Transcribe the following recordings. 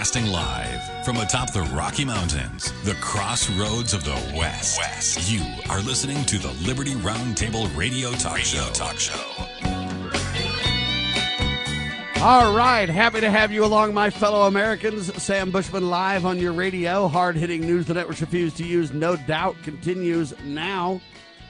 Broadcasting live from atop the Rocky Mountains, the crossroads of the West. West. You are listening to the Liberty Roundtable Radio Talk radio Show. Talk Show. All right, happy to have you along, my fellow Americans. Sam Bushman live on your radio. Hard hitting news the networks refuse to use, no doubt, continues now.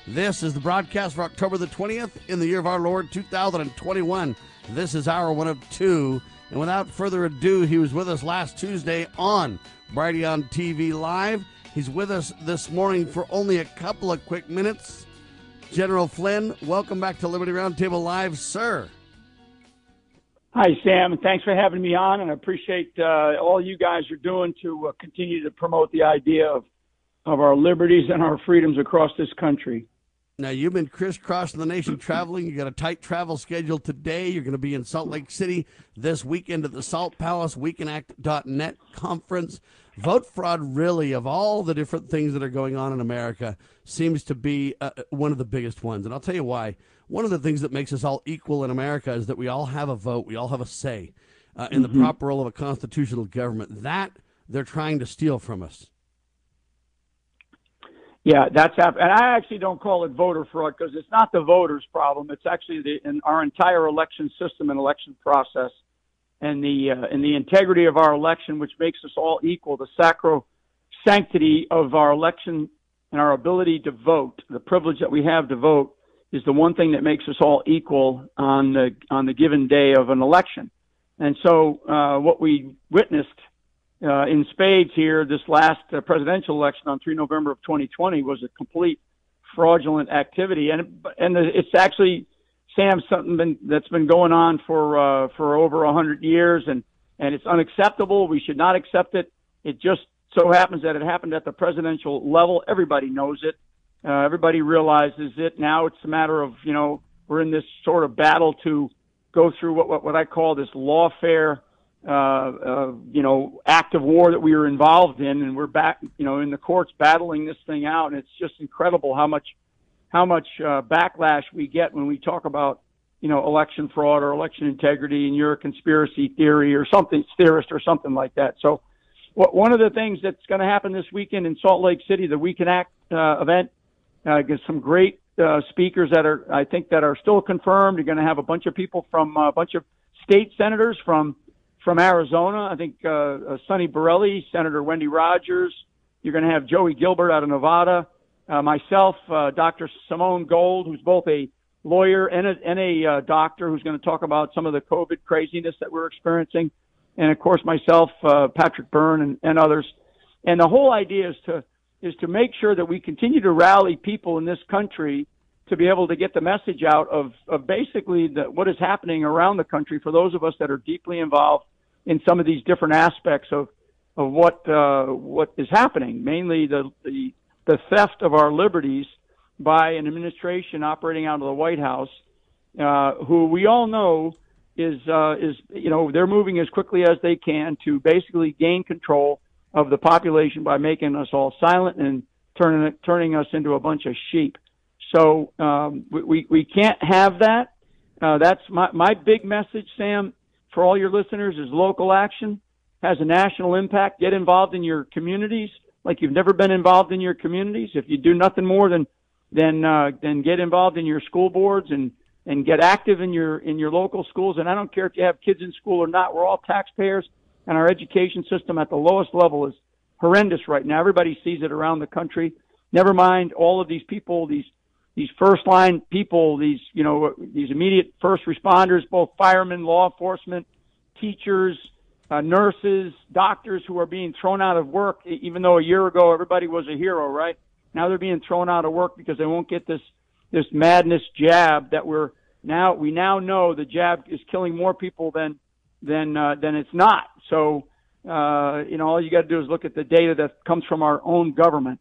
This is the broadcast for October the 20th in the year of our Lord 2021. This is hour one of two. And without further ado, he was with us last Tuesday on Brighteon TV Live. He's with us this morning for only a couple of quick minutes. General Flynn, welcome back to Liberty Roundtable Live, sir. Hi, Sam, and thanks for having me on. And I appreciate uh, all you guys are doing to uh, continue to promote the idea of, of our liberties and our freedoms across this country. Now, you've been crisscrossing the nation traveling. You got a tight travel schedule today. You're going to be in Salt Lake City this weekend at the Salt Palace WeCanAct.net conference. Vote fraud, really, of all the different things that are going on in America, seems to be uh, one of the biggest ones. And I'll tell you why. One of the things that makes us all equal in America is that we all have a vote, we all have a say uh, in mm-hmm. the proper role of a constitutional government. That they're trying to steal from us. Yeah, that's happened. And I actually don't call it voter fraud because it's not the voters' problem. It's actually the in our entire election system and election process, and the uh, and the integrity of our election, which makes us all equal. The sacro sanctity of our election and our ability to vote, the privilege that we have to vote, is the one thing that makes us all equal on the on the given day of an election. And so, uh, what we witnessed uh, in spades here this last uh, presidential election on 3 November of 2020 was a complete fraudulent activity, and and it's actually Sam something been, that's been going on for uh, for over a hundred years, and and it's unacceptable. We should not accept it. It just so happens that it happened at the presidential level. Everybody knows it. Uh, everybody realizes it. Now it's a matter of you know we're in this sort of battle to go through what what, what I call this lawfare uh, uh, you know, act of war that we were involved in, and we're back, you know, in the courts battling this thing out. And it's just incredible how much, how much uh, backlash we get when we talk about, you know, election fraud or election integrity, and you're a conspiracy theory or something theorist or something like that. So, one of the things that's going to happen this weekend in Salt Lake City, the We Can Act uh, event, uh, get some great uh, speakers that are, I think, that are still confirmed. You're going to have a bunch of people from uh, a bunch of state senators from from Arizona. I think uh, uh, Sonny Borrelli, Senator Wendy Rogers. You're going to have Joey Gilbert out of Nevada. Uh, myself, uh, Dr. Simone Gold, who's both a lawyer and a, and a uh, doctor, who's going to talk about some of the COVID craziness that we're experiencing, and of course myself, uh, Patrick Byrne, and, and others. And the whole idea is to is to make sure that we continue to rally people in this country to be able to get the message out of, of basically the, what is happening around the country for those of us that are deeply involved in some of these different aspects of of what uh, what is happening, mainly the, the the theft of our liberties by an administration operating out of the White House, uh, who we all know is uh, is you know they're moving as quickly as they can to basically gain control of the population by making us all silent and turning turning us into a bunch of sheep. So um, we, we, can't have that. Uh, that's my, my big message, Sam, for all your listeners is local action has a national impact. Get involved in your communities like you've never been involved in your communities. If you do nothing more than than uh, than get involved in your school boards and and get active in your in your local schools. And I don't care if you have kids in school or not. We're all taxpayers, and our education system at the lowest level is horrendous right now. Everybody sees it around the country. Never mind all of these people, these these first line people, these, you know, these immediate first responders, both firemen, law enforcement, teachers, uh, nurses, doctors who are being thrown out of work, even though a year ago everybody was a hero, right? Now they're being thrown out of work because they won't get this, this madness jab that we're now, we now know the jab is killing more people than, than, uh, than it's not. So, uh, you know, all you got to do is look at the data that comes from our own government.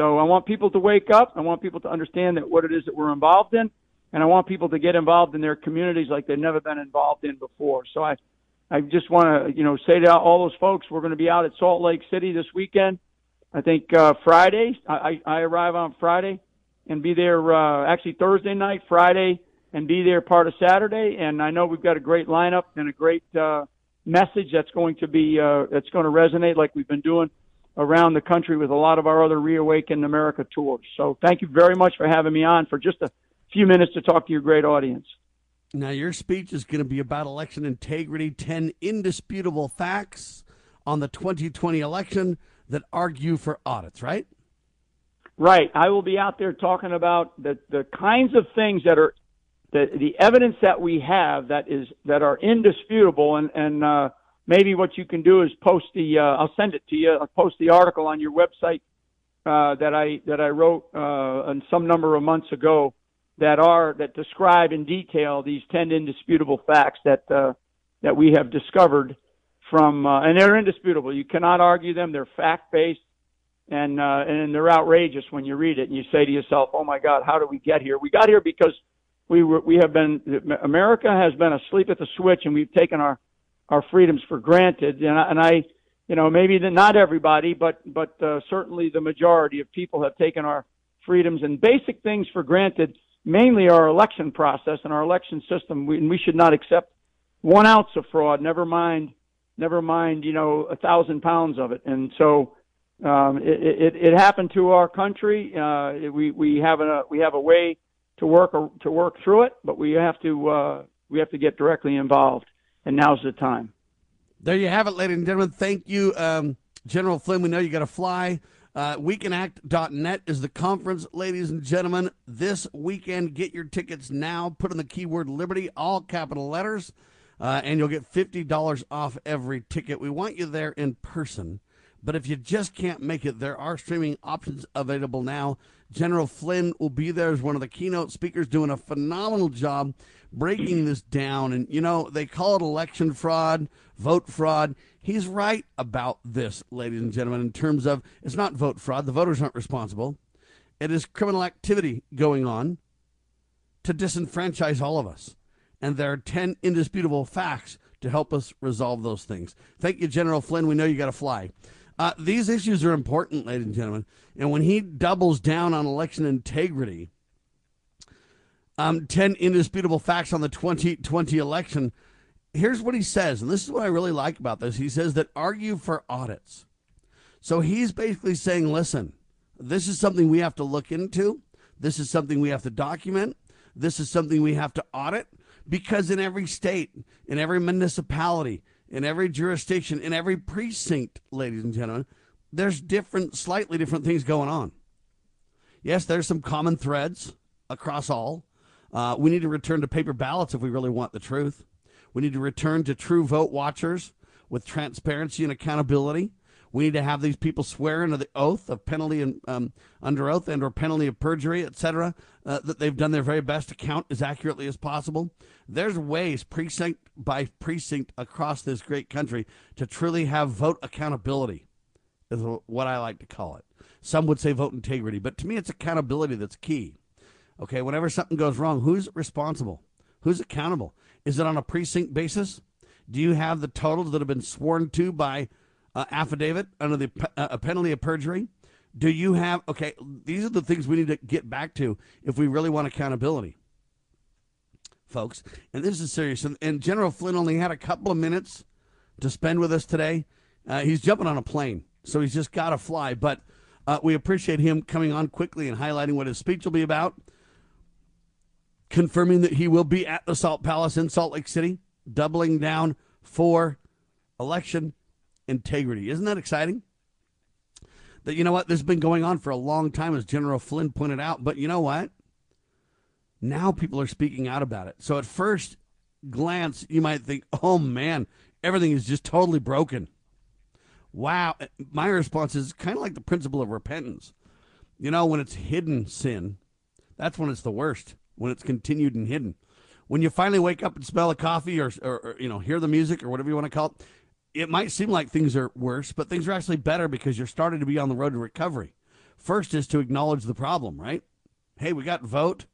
So I want people to wake up. I want people to understand that what it is that we're involved in, and I want people to get involved in their communities like they've never been involved in before. So I, I just want to, you know, say to all those folks, we're going to be out at Salt Lake City this weekend. I think uh, Friday. I, I arrive on Friday and be there uh, actually Thursday night, Friday, and be there part of Saturday. And I know we've got a great lineup and a great uh, message that's going to be uh, that's going to resonate like we've been doing around the country with a lot of our other Reawaken America tours. So thank you very much for having me on for just a few minutes to talk to your great audience. Now, your speech is going to be about election integrity 10 indisputable facts on the 2020 election that argue for audits, right? Right. I will be out there talking about the, the kinds of things that are the, the evidence that we have that is that are indisputable and, and uh, maybe what you can do is post the uh, I'll send it to you. I'll post the article on your website uh, that I that I wrote uh, some number of months ago that are that describe in detail these ten indisputable facts that uh, that we have discovered from uh, and they're indisputable. You cannot argue them. They're fact based and uh, and they're outrageous when you read it and you say to yourself, "Oh my God, how did we get here?" We got here because we were we have been America has been asleep at the switch and we've taken our our freedoms for granted. And I, and I you know, maybe the, not everybody, but but uh, certainly the majority of people have taken our freedoms and basic things for granted mainly our election process and our election system. We, we should not accept one ounce of fraud. Never mind, never mind, you know, a thousand pounds of it. And so um, it, it, it happened to our country. Uh, we we have a we have a way to work to work through it, but we have to uh, we have to get directly involved. And now's the time. There you have it, ladies and gentlemen. Thank you, um, General Flynn. We know you got to fly. Uh, wecanact.net is the conference, ladies and gentlemen. This weekend, get your tickets now. Put in the keyword Liberty, all capital letters, uh, and you'll get $50 off every ticket. We want you there in person. But if you just can't make it, there are streaming options available now. General Flynn will be there as one of the keynote speakers, doing a phenomenal job breaking this down. And, you know, they call it election fraud, vote fraud. He's right about this, ladies and gentlemen, in terms of it's not vote fraud. The voters aren't responsible. It is criminal activity going on to disenfranchise all of us. And there are 10 indisputable facts to help us resolve those things. Thank you, General Flynn. We know you got to fly. Uh, these issues are important, ladies and gentlemen. And when he doubles down on election integrity, um, 10 indisputable facts on the 2020 election, here's what he says, and this is what I really like about this. He says that argue for audits. So he's basically saying, listen, this is something we have to look into. This is something we have to document. This is something we have to audit because in every state, in every municipality, in every jurisdiction, in every precinct, ladies and gentlemen, there's different, slightly different things going on. Yes, there's some common threads across all. Uh, we need to return to paper ballots if we really want the truth. We need to return to true vote watchers with transparency and accountability. We need to have these people swear under the oath of penalty and um, under oath and or penalty of perjury, etc., uh, that they've done their very best to count as accurately as possible. There's ways precinct by precinct across this great country to truly have vote accountability, is what I like to call it. Some would say vote integrity, but to me, it's accountability that's key. Okay, whenever something goes wrong, who's responsible? Who's accountable? Is it on a precinct basis? Do you have the totals that have been sworn to by uh, affidavit under the uh, penalty of perjury? Do you have okay? These are the things we need to get back to if we really want accountability, folks. And this is serious. And, and General Flynn only had a couple of minutes to spend with us today. Uh, he's jumping on a plane, so he's just got to fly. But uh, we appreciate him coming on quickly and highlighting what his speech will be about confirming that he will be at the Salt Palace in Salt Lake City, doubling down for election integrity. Isn't that exciting? That you know what? This has been going on for a long time, as General Flynn pointed out. But you know what? Now people are speaking out about it. So at first glance, you might think, oh man, everything is just totally broken. Wow. My response is kind of like the principle of repentance. You know, when it's hidden sin, that's when it's the worst when it's continued and hidden. When you finally wake up and smell a coffee or, or, or you know hear the music or whatever you want to call it, it might seem like things are worse, but things are actually better because you're starting to be on the road to recovery. First is to acknowledge the problem, right? Hey, we got vote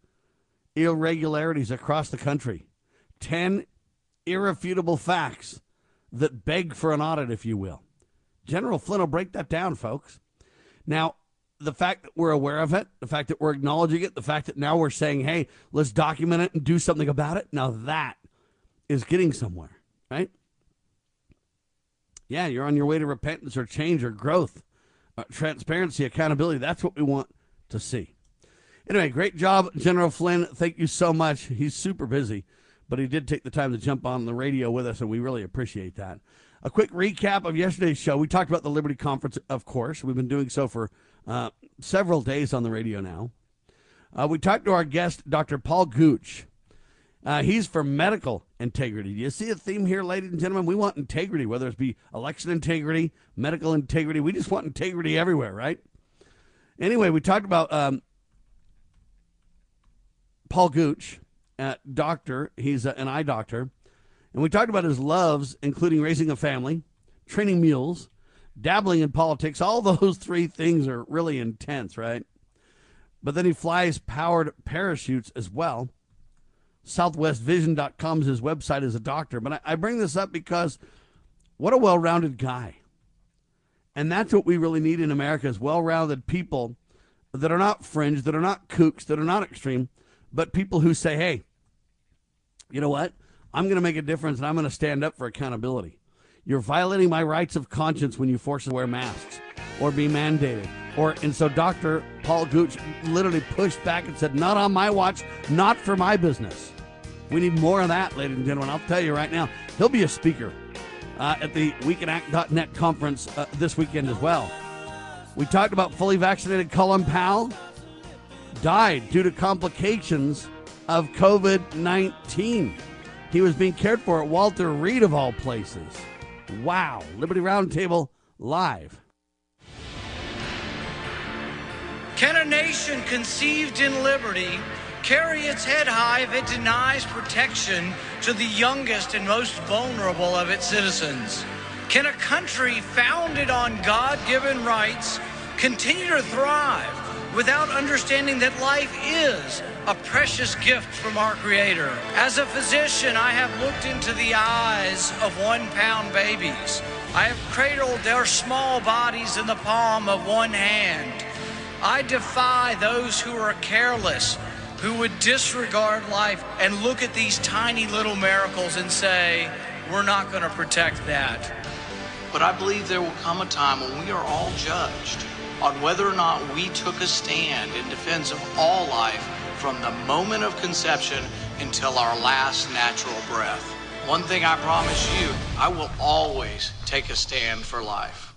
irregularities across the country. 10 irrefutable facts that beg for an audit, if you will. General Flynn will break that down, folks. Now, the fact that we're aware of it, the fact that we're acknowledging it, the fact that now we're saying, hey, let's document it and do something about it, now that is getting somewhere, right? Yeah, you're on your way to repentance or change or growth, uh, transparency, accountability. That's what we want to see. Anyway, great job, General Flynn. Thank you so much. He's super busy, but he did take the time to jump on the radio with us, and we really appreciate that. A quick recap of yesterday's show. We talked about the Liberty Conference, of course. We've been doing so for uh, several days on the radio now. Uh, we talked to our guest, Dr. Paul Gooch. Uh, he's for medical integrity. Do you see a theme here, ladies and gentlemen? We want integrity, whether it be election integrity, medical integrity. We just want integrity everywhere, right? Anyway, we talked about um, Paul Gooch, uh, doctor. He's an eye doctor. And we talked about his loves, including raising a family, training mules, dabbling in politics. All those three things are really intense, right? But then he flies powered parachutes as well. SouthwestVision.com is his website as a doctor. But I, I bring this up because what a well rounded guy. And that's what we really need in America is well rounded people that are not fringe, that are not kooks, that are not extreme, but people who say, hey, you know what? I'm going to make a difference and I'm going to stand up for accountability. You're violating my rights of conscience when you force us to wear masks or be mandated. Or and so Dr. Paul Gooch literally pushed back and said, "Not on my watch, not for my business." We need more of that, ladies and gentlemen. I'll tell you right now, he'll be a speaker uh, at the WeCanAct.net conference uh, this weekend as well. We talked about fully vaccinated Colin Powell died due to complications of COVID 19. He was being cared for at Walter Reed, of all places. Wow. Liberty Roundtable live. Can a nation conceived in liberty carry its head high if it denies protection to the youngest and most vulnerable of its citizens? Can a country founded on God given rights continue to thrive without understanding that life is a precious gift from our Creator. As a physician, I have looked into the eyes of one pound babies. I have cradled their small bodies in the palm of one hand. I defy those who are careless, who would disregard life and look at these tiny little miracles and say, we're not going to protect that. But I believe there will come a time when we are all judged on whether or not we took a stand in defense of all life from the moment of conception until our last natural breath. One thing I promise you, I will always take a stand for life.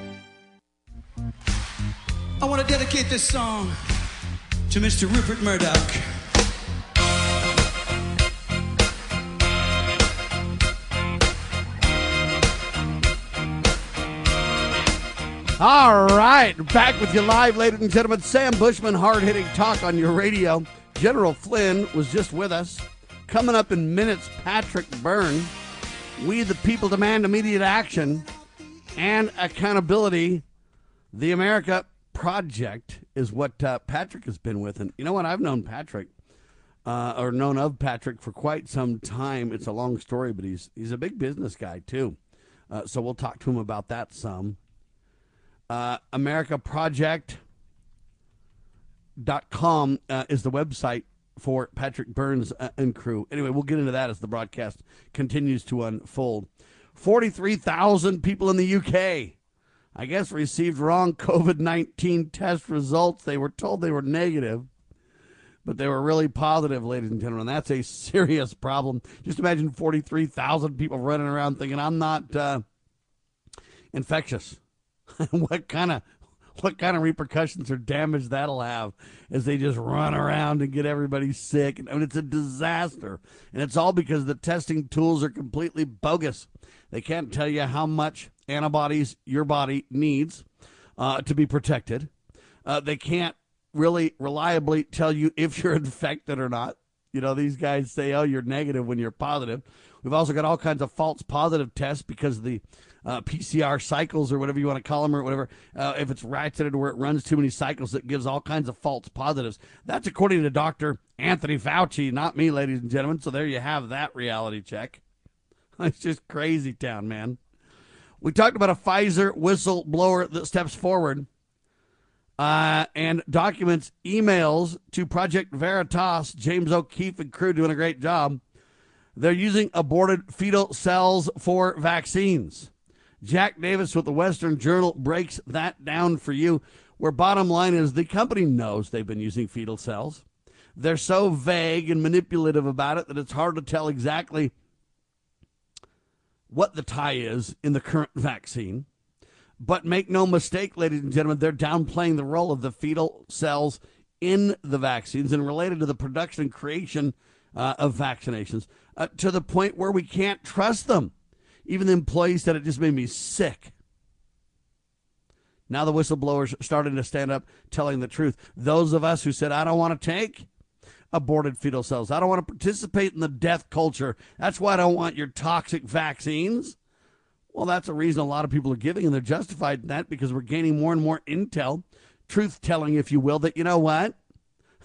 I want to dedicate this song to Mr. Rupert Murdoch. All right, back with you live, ladies and gentlemen. Sam Bushman, hard hitting talk on your radio. General Flynn was just with us. Coming up in minutes, Patrick Byrne. We, the people, demand immediate action and accountability. The America Project is what uh, Patrick has been with. And you know what? I've known Patrick, uh, or known of Patrick, for quite some time. It's a long story, but he's, he's a big business guy, too. Uh, so we'll talk to him about that some. Uh, AmericaProject.com uh, is the website for Patrick Byrne's uh, and crew. Anyway, we'll get into that as the broadcast continues to unfold. 43,000 people in the UK, I guess, received wrong COVID 19 test results. They were told they were negative, but they were really positive, ladies and gentlemen. That's a serious problem. Just imagine 43,000 people running around thinking, I'm not. Uh, infectious. what kind of what kind of repercussions or damage that'll have as they just run around and get everybody sick. I mean, it's a disaster. And it's all because the testing tools are completely bogus. They can't tell you how much antibodies your body needs uh, to be protected. Uh, they can't really reliably tell you if you're infected or not. You know, these guys say, oh, you're negative when you're positive. We've also got all kinds of false positive tests because the uh, PCR cycles or whatever you want to call them or whatever. Uh, if it's ratcheted where it runs too many cycles, it gives all kinds of false positives. That's according to Dr. Anthony Fauci, not me, ladies and gentlemen. So there you have that reality check. It's just crazy town, man. We talked about a Pfizer whistleblower that steps forward uh, and documents emails to Project Veritas. James O'Keefe and crew doing a great job. They're using aborted fetal cells for vaccines. Jack Davis with the Western Journal breaks that down for you. Where bottom line is the company knows they've been using fetal cells. They're so vague and manipulative about it that it's hard to tell exactly what the tie is in the current vaccine. But make no mistake, ladies and gentlemen, they're downplaying the role of the fetal cells in the vaccines and related to the production and creation uh, of vaccinations uh, to the point where we can't trust them. Even the employees said it just made me sick. Now the whistleblowers starting to stand up telling the truth. Those of us who said, I don't want to take aborted fetal cells, I don't want to participate in the death culture. That's why I don't want your toxic vaccines. Well, that's a reason a lot of people are giving, and they're justified in that because we're gaining more and more intel, truth telling, if you will, that you know what?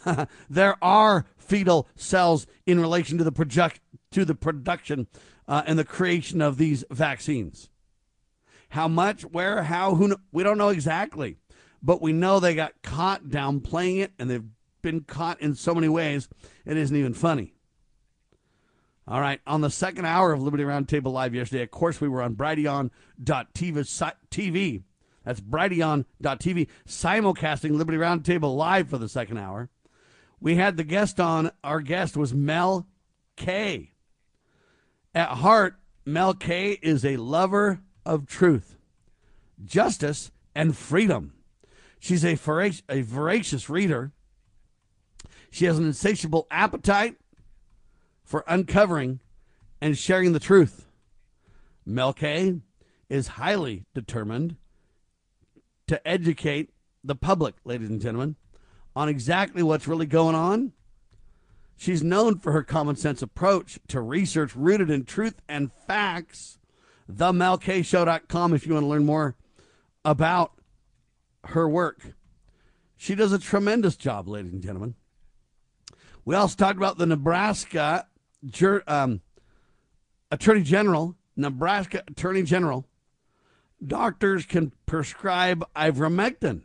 there are fetal cells in relation to the project to the production uh, and the creation of these vaccines. How much, where, how, who, we don't know exactly. But we know they got caught downplaying it, and they've been caught in so many ways, it isn't even funny. All right, on the second hour of Liberty Roundtable Live yesterday, of course, we were on Brighteon.tv. That's Brighteon.tv, simulcasting Liberty Roundtable Live for the second hour. We had the guest on. Our guest was Mel K. At heart, Mel K is a lover of truth, justice, and freedom. She's a, voracious, a voracious reader. She has an insatiable appetite for uncovering and sharing the truth. Mel K is highly determined to educate the public, ladies and gentlemen, on exactly what's really going on She's known for her common sense approach to research rooted in truth and facts. TheMelKShow.com if you want to learn more about her work. She does a tremendous job, ladies and gentlemen. We also talked about the Nebraska um, Attorney General, Nebraska Attorney General. Doctors can prescribe ivermectin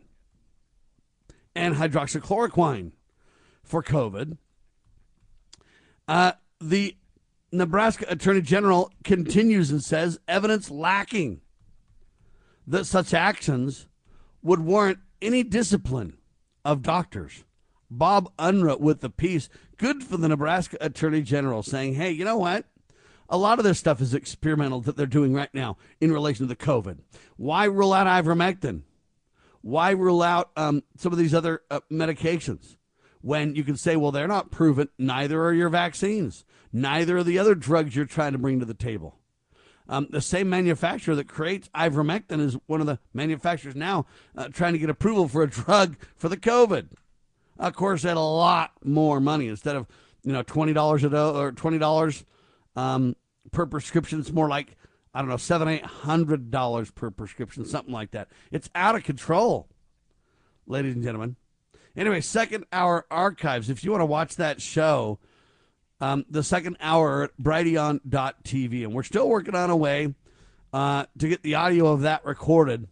and hydroxychloroquine for COVID uh, the Nebraska Attorney General continues and says evidence lacking that such actions would warrant any discipline of doctors. Bob Unruh with the piece, good for the Nebraska Attorney General, saying, hey, you know what? A lot of this stuff is experimental that they're doing right now in relation to the COVID. Why rule out ivermectin? Why rule out um, some of these other uh, medications? when you can say, well, they're not proven. Neither are your vaccines. Neither are the other drugs you're trying to bring to the table. Um, the same manufacturer that creates ivermectin is one of the manufacturers now uh, trying to get approval for a drug for the COVID. Of course, at a lot more money instead of you know twenty dollars a dose or twenty dollars um, per prescription. It's more like I don't know seven eight hundred dollars per prescription, something like that. It's out of control, ladies and gentlemen. Anyway, second hour archives. If you want to watch that show, um, the second hour at brighteon.tv. And we're still working on a way uh, to get the audio of that recorded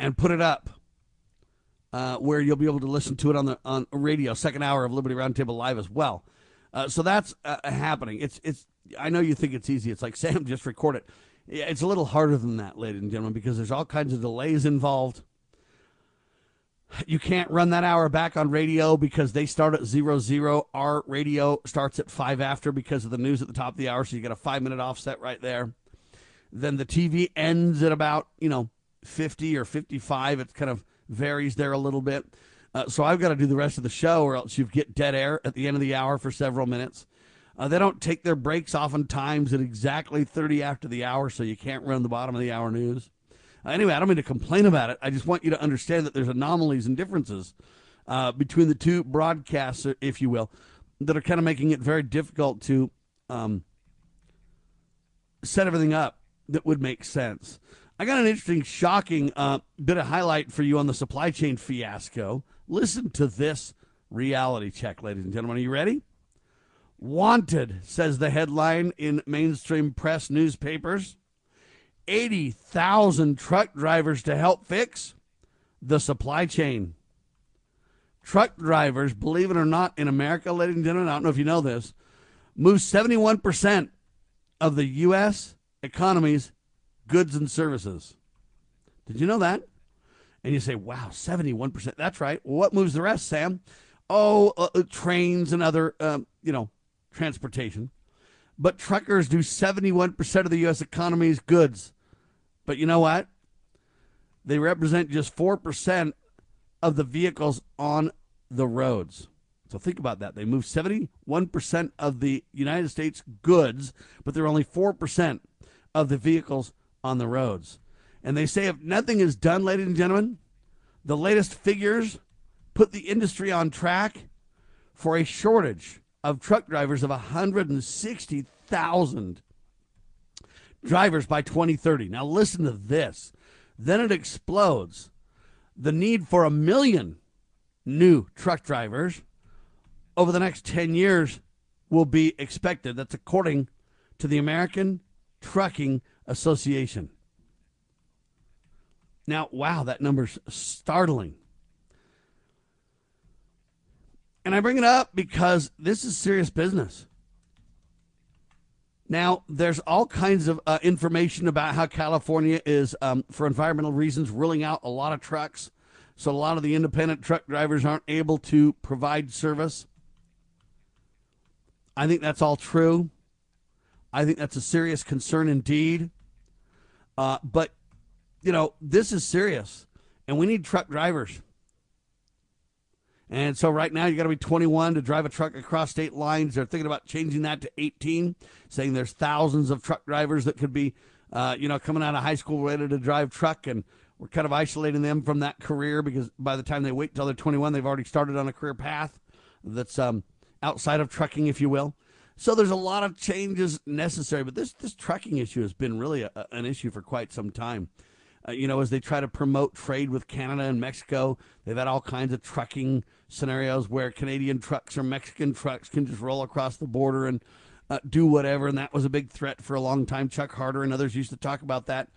and put it up uh, where you'll be able to listen to it on the on radio. Second hour of Liberty Roundtable Live as well. Uh, so that's uh, happening. It's it's. I know you think it's easy. It's like Sam just record it. It's a little harder than that, ladies and gentlemen, because there's all kinds of delays involved. You can't run that hour back on radio because they start at zero zero. Our radio starts at five after because of the news at the top of the hour, so you get a five minute offset right there. Then the TV ends at about, you know, 50 or 55. It's kind of varies there a little bit. Uh, so I've got to do the rest of the show, or else you get dead air at the end of the hour for several minutes. Uh, they don't take their breaks oftentimes at exactly 30 after the hour, so you can't run the bottom of the hour news. Uh, anyway, I don't mean to complain about it. I just want you to understand that there's anomalies and differences uh, between the two broadcasts, if you will, that are kind of making it very difficult to um, set everything up that would make sense. I got an interesting, shocking uh, bit of highlight for you on the supply chain fiasco. Listen to this reality check, ladies and gentlemen. Are you ready? Wanted, says the headline in mainstream press newspapers. 80,000 truck drivers to help fix the supply chain. Truck drivers, believe it or not, in America, ladies and gentlemen, I don't know if you know this, move 71% of the U.S. economy's goods and services. Did you know that? And you say, wow, 71%. That's right. What moves the rest, Sam? Oh, uh, uh, trains and other, um, you know, transportation. But truckers do 71% of the U.S. economy's goods. But you know what? They represent just 4% of the vehicles on the roads. So think about that. They move 71% of the United States goods, but they're only 4% of the vehicles on the roads. And they say if nothing is done, ladies and gentlemen, the latest figures put the industry on track for a shortage of truck drivers of 160,000 drivers by 2030. Now, listen to this. Then it explodes. The need for a million new truck drivers over the next 10 years will be expected. That's according to the American Trucking Association. Now, wow, that number's startling. And I bring it up because this is serious business. Now, there's all kinds of uh, information about how California is, um, for environmental reasons, ruling out a lot of trucks. So, a lot of the independent truck drivers aren't able to provide service. I think that's all true. I think that's a serious concern indeed. Uh, but, you know, this is serious, and we need truck drivers. And so right now you got to be 21 to drive a truck across state lines. They're thinking about changing that to 18, saying there's thousands of truck drivers that could be, uh, you know, coming out of high school ready to drive truck, and we're kind of isolating them from that career because by the time they wait until they're 21, they've already started on a career path that's um, outside of trucking, if you will. So there's a lot of changes necessary, but this this trucking issue has been really a, an issue for quite some time. Uh, you know, as they try to promote trade with Canada and Mexico, they've had all kinds of trucking scenarios where Canadian trucks or Mexican trucks can just roll across the border and uh, do whatever, and that was a big threat for a long time. Chuck Harder and others used to talk about that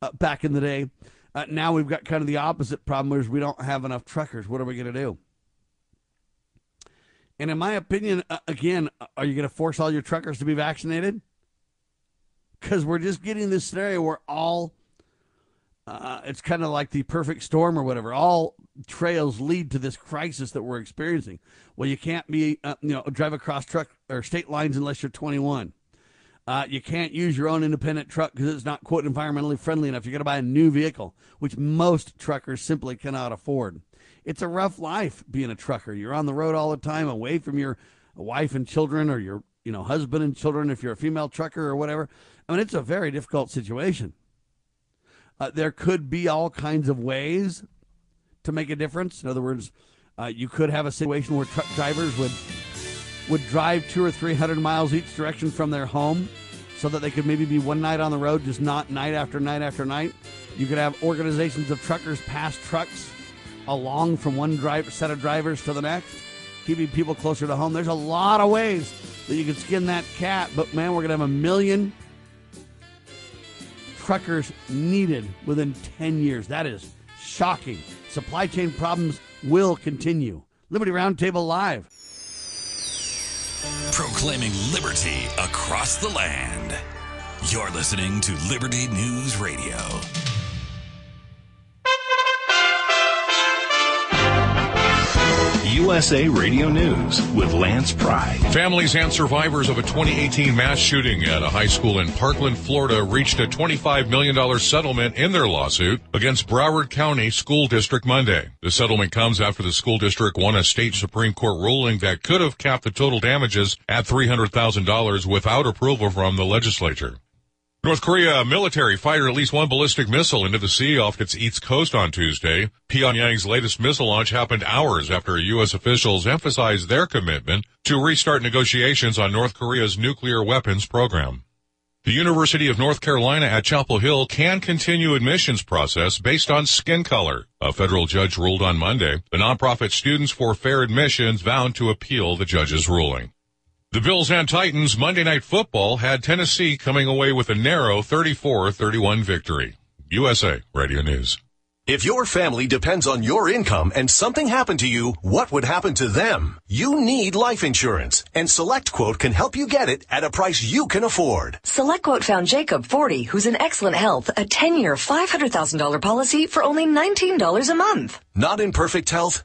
uh, back in the day. Uh, now we've got kind of the opposite problem, where we don't have enough truckers. What are we going to do? And in my opinion, uh, again, uh, are you going to force all your truckers to be vaccinated? Because we're just getting this scenario where all, uh, it's kind of like the perfect storm or whatever. All trails lead to this crisis that we're experiencing. Well, you can't be, uh, you know, drive across truck or state lines unless you're 21. Uh, you can't use your own independent truck because it's not quote environmentally friendly enough. You got to buy a new vehicle, which most truckers simply cannot afford it's a rough life being a trucker. You're on the road all the time, away from your wife and children, or your you know husband and children if you're a female trucker or whatever. I mean, it's a very difficult situation. Uh, there could be all kinds of ways to make a difference. In other words, uh, you could have a situation where truck drivers would would drive two or three hundred miles each direction from their home, so that they could maybe be one night on the road, just not night after night after night. You could have organizations of truckers pass trucks along from one driver, set of drivers to the next, keeping people closer to home. There's a lot of ways that you can skin that cat, but man, we're going to have a million truckers needed within 10 years. That is shocking. Supply chain problems will continue. Liberty Roundtable Live. Proclaiming liberty across the land. You're listening to Liberty News Radio. USA Radio News with Lance Pride. Families and survivors of a 2018 mass shooting at a high school in Parkland, Florida reached a $25 million settlement in their lawsuit against Broward County School District Monday. The settlement comes after the school district won a state Supreme Court ruling that could have capped the total damages at $300,000 without approval from the legislature. North Korea military fired at least one ballistic missile into the sea off its east coast on Tuesday. Pyongyang's latest missile launch happened hours after U.S. officials emphasized their commitment to restart negotiations on North Korea's nuclear weapons program. The University of North Carolina at Chapel Hill can continue admissions process based on skin color. A federal judge ruled on Monday. The nonprofit Students for Fair Admissions vowed to appeal the judge's ruling. The Bills and Titans Monday Night Football had Tennessee coming away with a narrow 34-31 victory. USA Radio News. If your family depends on your income and something happened to you, what would happen to them? You need life insurance, and SelectQuote can help you get it at a price you can afford. SelectQuote found Jacob, 40, who's in excellent health, a 10-year, $500,000 policy for only $19 a month. Not in perfect health?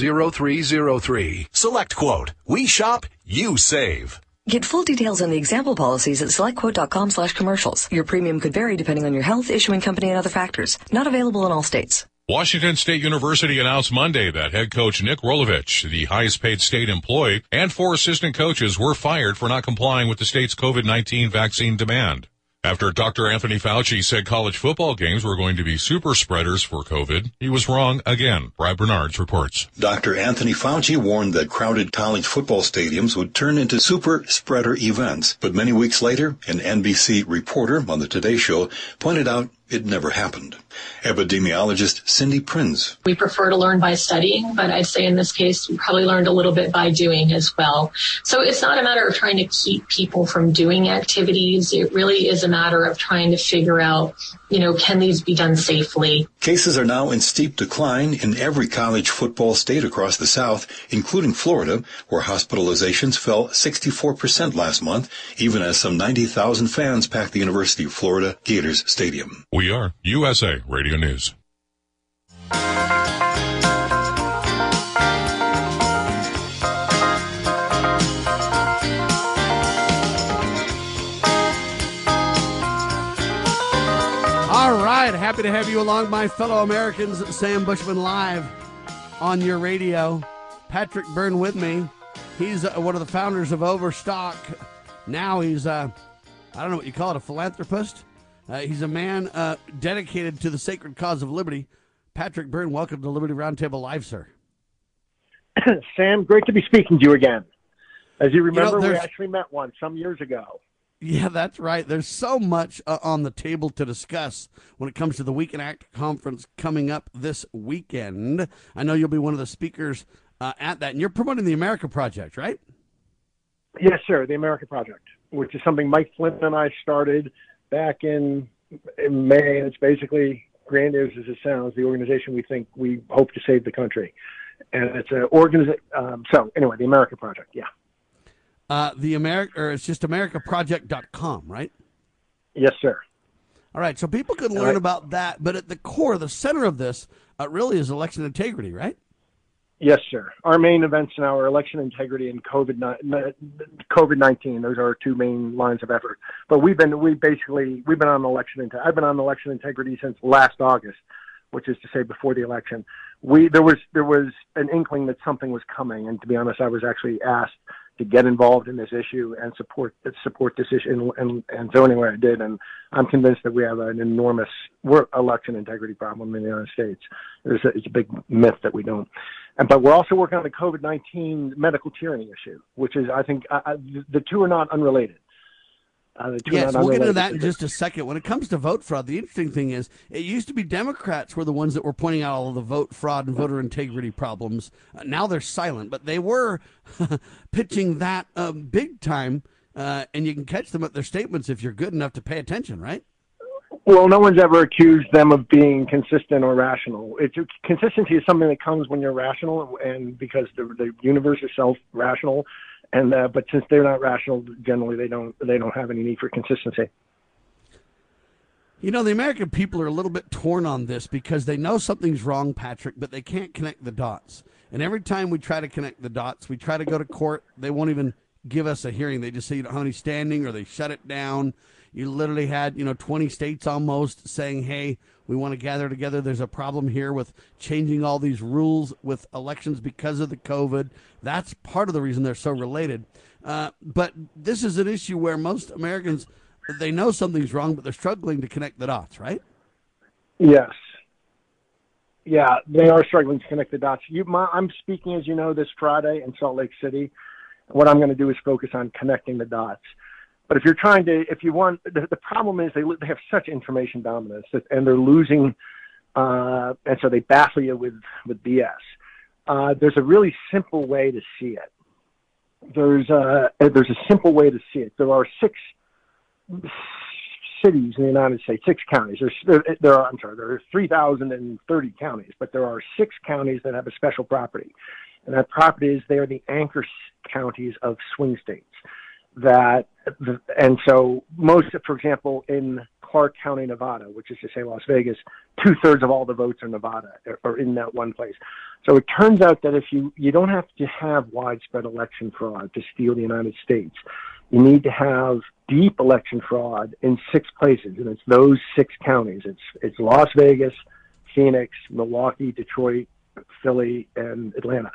SelectQuote. We shop, you save. Get full details on the example policies at selectquote.com slash commercials. Your premium could vary depending on your health, issuing company, and other factors. Not available in all states. Washington State University announced Monday that head coach Nick Rolovich, the highest paid state employee, and four assistant coaches were fired for not complying with the state's COVID-19 vaccine demand. After Dr. Anthony Fauci said college football games were going to be super spreaders for COVID, he was wrong again. Brad Bernards reports. Dr. Anthony Fauci warned that crowded college football stadiums would turn into super spreader events. But many weeks later, an NBC reporter on the Today Show pointed out it never happened. Epidemiologist Cindy Prins. We prefer to learn by studying, but I'd say in this case, we probably learned a little bit by doing as well. So it's not a matter of trying to keep people from doing activities. It really is a matter of trying to figure out, you know, can these be done safely? Cases are now in steep decline in every college football state across the South, including Florida, where hospitalizations fell 64% last month, even as some 90,000 fans packed the University of Florida Gators Stadium. We are USA Radio News. All right, happy to have you along, my fellow Americans. Sam Bushman live on your radio. Patrick Byrne with me. He's uh, one of the founders of Overstock. Now he's, uh, I don't know what you call it, a philanthropist. Uh, he's a man uh, dedicated to the sacred cause of liberty. Patrick Byrne, welcome to Liberty Roundtable Live, sir. Sam, great to be speaking to you again. As you remember, You know, we actually met once some years ago. Yeah, that's right. There's so much uh, on the table to discuss when it comes to the We Can Act conference coming up this weekend. I know you'll be one of the speakers uh, at that, and you're promoting the America Project, right? Yes, sir, the America Project, which is something Mike Flynn and I started back in, in May. And it's basically, grandiose as it sounds, the organization we think we hope to save the country. And it's an organization. Um, so, anyway, the America Project, yeah. Uh, the America, or it's just AmericaProject.com, right? Yes, sir. All right, so people can learn right. about that, but at the core, the center of this uh, really is election integrity, right? Yes, sir. Our main events now are election integrity and COVID COVID nineteen. Those are our two main lines of effort. But we've been we basically we've been on election. Inte- I've been on election integrity since last August, which is to say before the election. We there was there was an inkling that something was coming, and to be honest, I was actually asked to get involved in this issue and support support this issue, and, and, so anyway, I did, and I'm convinced that we have an enormous election integrity problem in the United States. It's a, it's a big myth that we don't. And, but we're also working on the COVID 19 medical tyranny issue, which is, I think, I, I, the two are not unrelated. Uh, yes, we'll get into that in just a second. When it comes to vote fraud, the interesting thing is it used to be Democrats were the ones that were pointing out all of the vote fraud and voter integrity problems. Uh, now they're silent, but they were pitching that um, big time, uh, and you can catch them at their statements if you're good enough to pay attention, right? Well, no one's ever accused them of being consistent or rational. It's consistency is something that comes when you're rational, and because the the universe is self rational, and uh, but since they're not rational, generally they don't they don't have any need for consistency. You know, the American people are a little bit torn on this because they know something's wrong, Patrick, but they can't connect the dots. And every time we try to connect the dots, we try to go to court, they won't even give us a hearing. They just say you don't have any standing or they shut it down. You literally had, you know, 20 states almost saying, hey, we want to gather together. There's a problem here with changing all these rules with elections because of the COVID. That's part of the reason they're so related. Uh, but this is an issue where most Americans, they know something's wrong, but they're struggling to connect the dots, right? Yes. Yeah, they are struggling to connect the dots. You, my, I'm speaking, as you know, this Friday in Salt Lake City. What I'm going to do is focus on connecting the dots. But if you're trying to, if you want, the, the problem is they, they have such information dominance that, and they're losing, uh, and so they baffle you with, with BS. Uh, there's a really simple way to see it. There's a, there's a simple way to see it. There are six cities in the United States, six counties. There's, there, there are, I'm sorry, there are 3,030 counties, but there are six counties that have a special property. And that property is they are the anchor counties of swing states that, and so most, for example, in Clark County, Nevada, which is to say Las Vegas, two thirds of all the votes are Nevada are in that one place. So it turns out that if you you don't have to have widespread election fraud to steal the United States, you need to have deep election fraud in six places, and it's those six counties. It's it's Las Vegas, Phoenix, Milwaukee, Detroit, Philly, and Atlanta.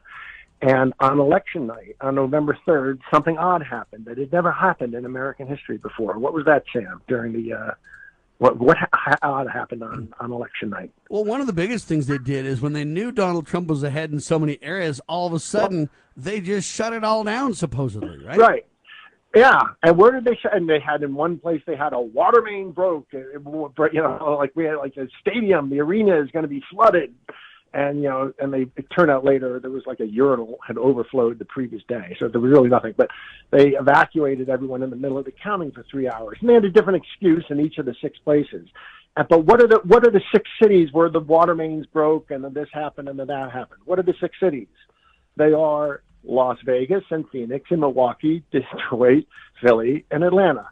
And on election night, on November 3rd, something odd happened that had never happened in American history before. What was that, Sam, during the, uh, what, what ha- odd happened on, on election night? Well, one of the biggest things they did is when they knew Donald Trump was ahead in so many areas, all of a sudden they just shut it all down, supposedly, right? Right. Yeah, and where did they? Sh- and they had in one place they had a water main broke. You know, like we had like a stadium, the arena is going to be flooded and you know, and they it turned out later there was like a urinal had overflowed the previous day, so there was really nothing. But they evacuated everyone in the middle of the counting for three hours, and they had a different excuse in each of the six places. And, but what are the what are the six cities where the water mains broke and then this happened and then that happened? What are the six cities? They are Las Vegas and Phoenix and Milwaukee, Detroit, Philly, and Atlanta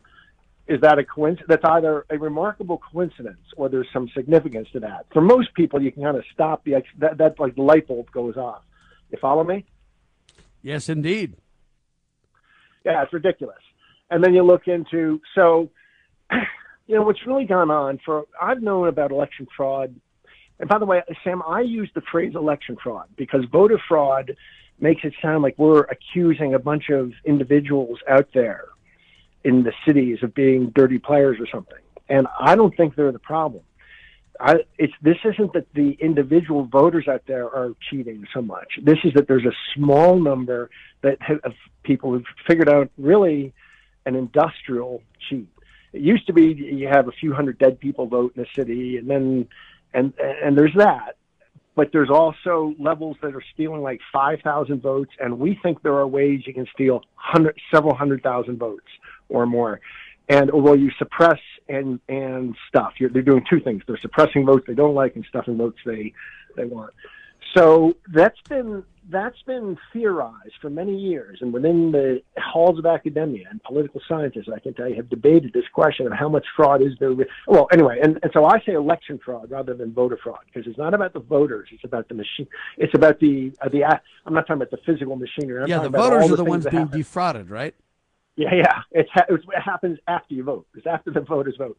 is that a coincidence? That's either a remarkable coincidence or there's some significance to that. For most people, you can kind of stop the that that like the light bulb goes off. You follow me? Yes, indeed. Yeah, it's ridiculous. And then you look into so, you know, what's really gone on for I've known about election fraud. And by the way, Sam, I use the phrase election fraud because voter fraud makes it sound like we're accusing a bunch of individuals out there in the cities of being dirty players or something. And I don't think they're the problem. I, it's this isn't that the individual voters out there are cheating so much. This is that there's a small number that have, of people who've figured out really an industrial cheat. It used to be you have a few hundred dead people vote in a city, and then and and there's that. But there's also levels that are stealing like 5,000 votes, and we think there are ways you can steal hundred, several hundred thousand votes or more. And although you suppress and and stuff, you're, they're doing two things. They're suppressing votes they don't like and stuffing votes they they want. So that's been that's been theorized for many years, and within the halls of academia and political scientists, I can tell you, have debated this question of how much fraud is there. Well, anyway, and, and so I say election fraud rather than voter fraud because it's not about the voters; it's about the machine. It's about the uh, the. I'm not talking about the physical machinery. I'm yeah, the voters are the, the ones being happen. defrauded, right? Yeah, yeah. It's, it's what happens after you vote. It's after the voters vote.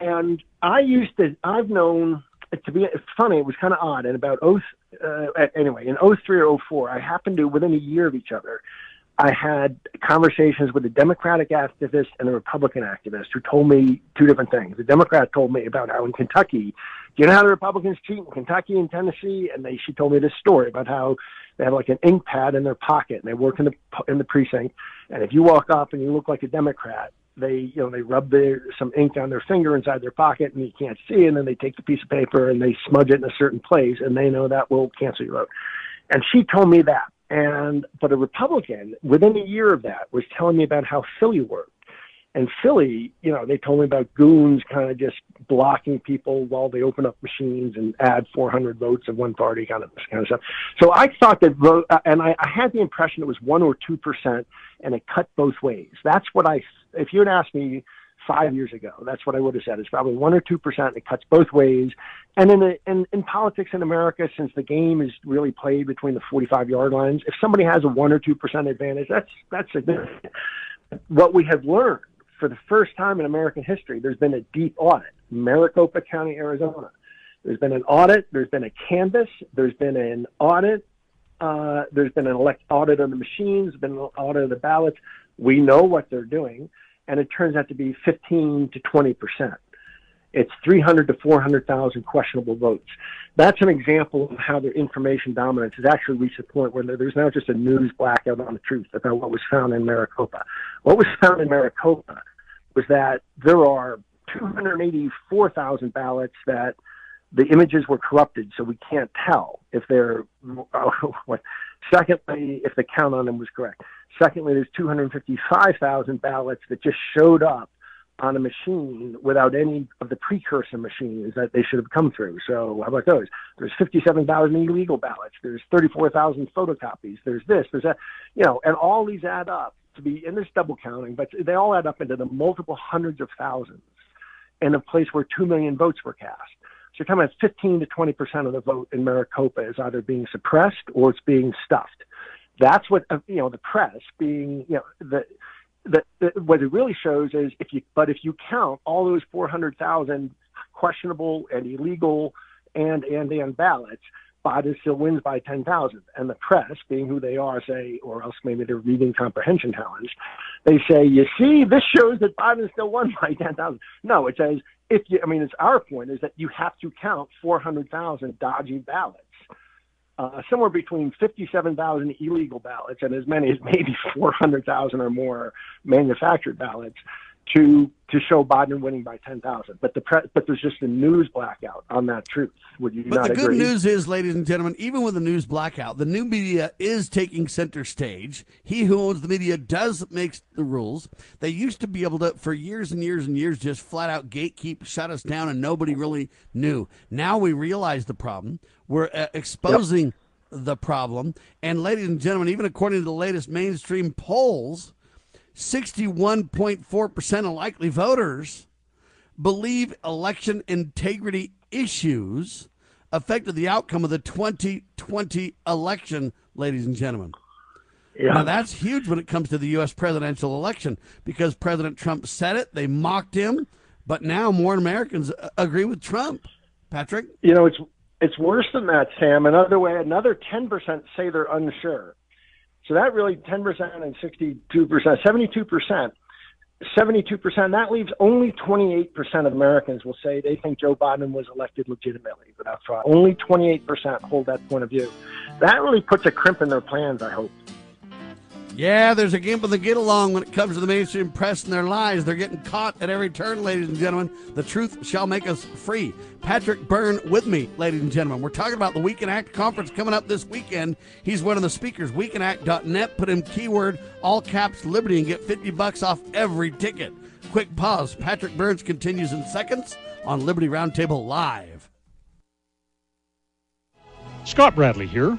And I used to. I've known to be it's funny. It was kind of odd. And about oh, uh, anyway, in 03 or 04, I happened to within a year of each other. I had conversations with a Democratic activist and a Republican activist who told me two different things. The Democrat told me about how in Kentucky, do you know how the Republicans cheat in Kentucky and Tennessee? And they, she told me this story about how they have like an ink pad in their pocket and they work in the in the precinct. And if you walk up and you look like a Democrat, they you know they rub their some ink on their finger inside their pocket and you can't see and then they take the piece of paper and they smudge it in a certain place and they know that will cancel your vote and she told me that and but a republican within a year of that was telling me about how philly worked. And philly you know they told me about goons kind of just blocking people while they open up machines and add 400 votes of one party kind of this kind of stuff. So i thought that vote uh, and I, I had the impression it was one or two percent and it cut both ways. That's what i if you had asked me five years ago, that's what I would have said. It's probably one or two percent. It cuts both ways. And in, the, in in politics in America, since the game is really played between the 45 yard lines, if somebody has a one or two percent advantage, that's that's significant. What we have learned for the first time in American history, there's been a deep audit. Maricopa County, Arizona. There's been an audit. There's been a canvass. There's been an audit. Uh, there's been an elect audit of the machines. Been an audit of the ballots. We know what they're doing and it turns out to be 15 to 20 percent. It's 300 to 400,000 questionable votes. That's an example of how the information dominance has actually reached a point where there's now just a news blackout on the truth about what was found in Maricopa. What was found in Maricopa was that there are 284,000 ballots that the images were corrupted, so we can't tell if they're. secondly, if the count on them was correct. Secondly, there's 255,000 ballots that just showed up on a machine without any of the precursor machines that they should have come through. So how about those? There's 57,000 illegal ballots. There's 34,000 photocopies. There's this. There's that. You know, and all these add up to be, and there's double counting, but they all add up into the multiple hundreds of thousands in a place where two million votes were cast. So you're talking about 15 to 20 percent of the vote in Maricopa is either being suppressed or it's being stuffed. That's what uh, you know. The press being you know the. The, what it really shows is if you, but if you count all those 400,000 questionable and illegal and and and ballots, Biden still wins by 10,000. And the press, being who they are, say, or else maybe they're reading comprehension challenged, they say, you see, this shows that Biden still won by 10,000. No, it says, if you, I mean, it's our point is that you have to count 400,000 dodgy ballots uh, somewhere between 57,000 illegal ballots and as many as maybe 400,000 or more manufactured ballots to to show Biden winning by 10,000. But the pre- but there's just a news blackout on that truth. Would you but not the agree? good news is, ladies and gentlemen, even with the news blackout, the new media is taking center stage. He who owns the media does make the rules. They used to be able to, for years and years and years, just flat out gatekeep, shut us down, and nobody really knew. Now we realize the problem. We're uh, exposing yep. the problem. And, ladies and gentlemen, even according to the latest mainstream polls, 61.4% of likely voters believe election integrity issues affected the outcome of the 2020 election, ladies and gentlemen. Yeah. Now, that's huge when it comes to the U.S. presidential election because President Trump said it, they mocked him, but now more Americans uh, agree with Trump. Patrick? You know, it's it's worse than that, Sam. Another way, another 10% say they're unsure. So that really 10% and 62%, 72%, 72%, that leaves only 28% of Americans will say they think Joe Biden was elected legitimately without fraud. Only 28% hold that point of view. That really puts a crimp in their plans, I hope. Yeah, there's a gimp in the get along when it comes to the mainstream press and their lies. They're getting caught at every turn, ladies and gentlemen. The truth shall make us free. Patrick Byrne with me, ladies and gentlemen. We're talking about the We Can Act conference coming up this weekend. He's one of the speakers. WeCanAct.net. Put in keyword all caps Liberty and get 50 bucks off every ticket. Quick pause. Patrick Byrne's continues in seconds on Liberty Roundtable Live. Scott Bradley here.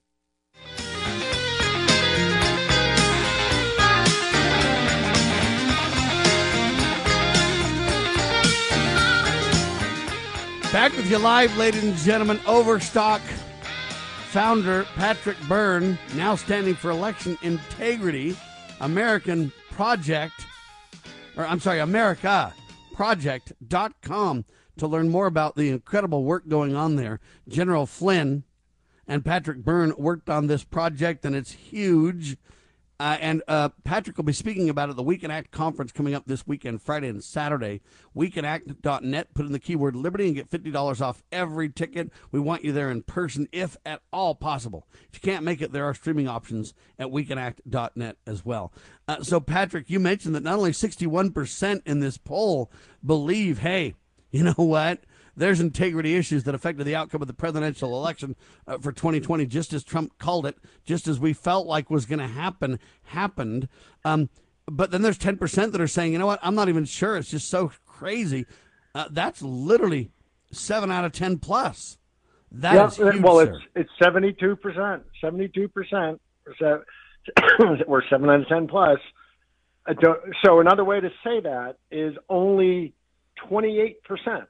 Back with you live, ladies and gentlemen. Overstock founder Patrick Byrne, now standing for election integrity, American Project, or I'm sorry, America Project.com to learn more about the incredible work going on there. General Flynn and Patrick Byrne worked on this project, and it's huge. Uh, and uh, Patrick will be speaking about it the We Can Act conference coming up this weekend, Friday and Saturday. WeCanAct.net. Put in the keyword Liberty and get $50 off every ticket. We want you there in person, if at all possible. If you can't make it, there are streaming options at WeCanAct.net as well. Uh, so, Patrick, you mentioned that not only 61% in this poll believe, hey, you know what? There's integrity issues that affected the outcome of the presidential election uh, for 2020, just as Trump called it, just as we felt like was going to happen, happened. Um, but then there's 10% that are saying, you know what, I'm not even sure. It's just so crazy. Uh, that's literally seven out of 10 plus. That yeah, is huge, well, sir. it's it's 72 percent, 72 percent. We're seven out of 10 plus. I don't, so another way to say that is only 28 percent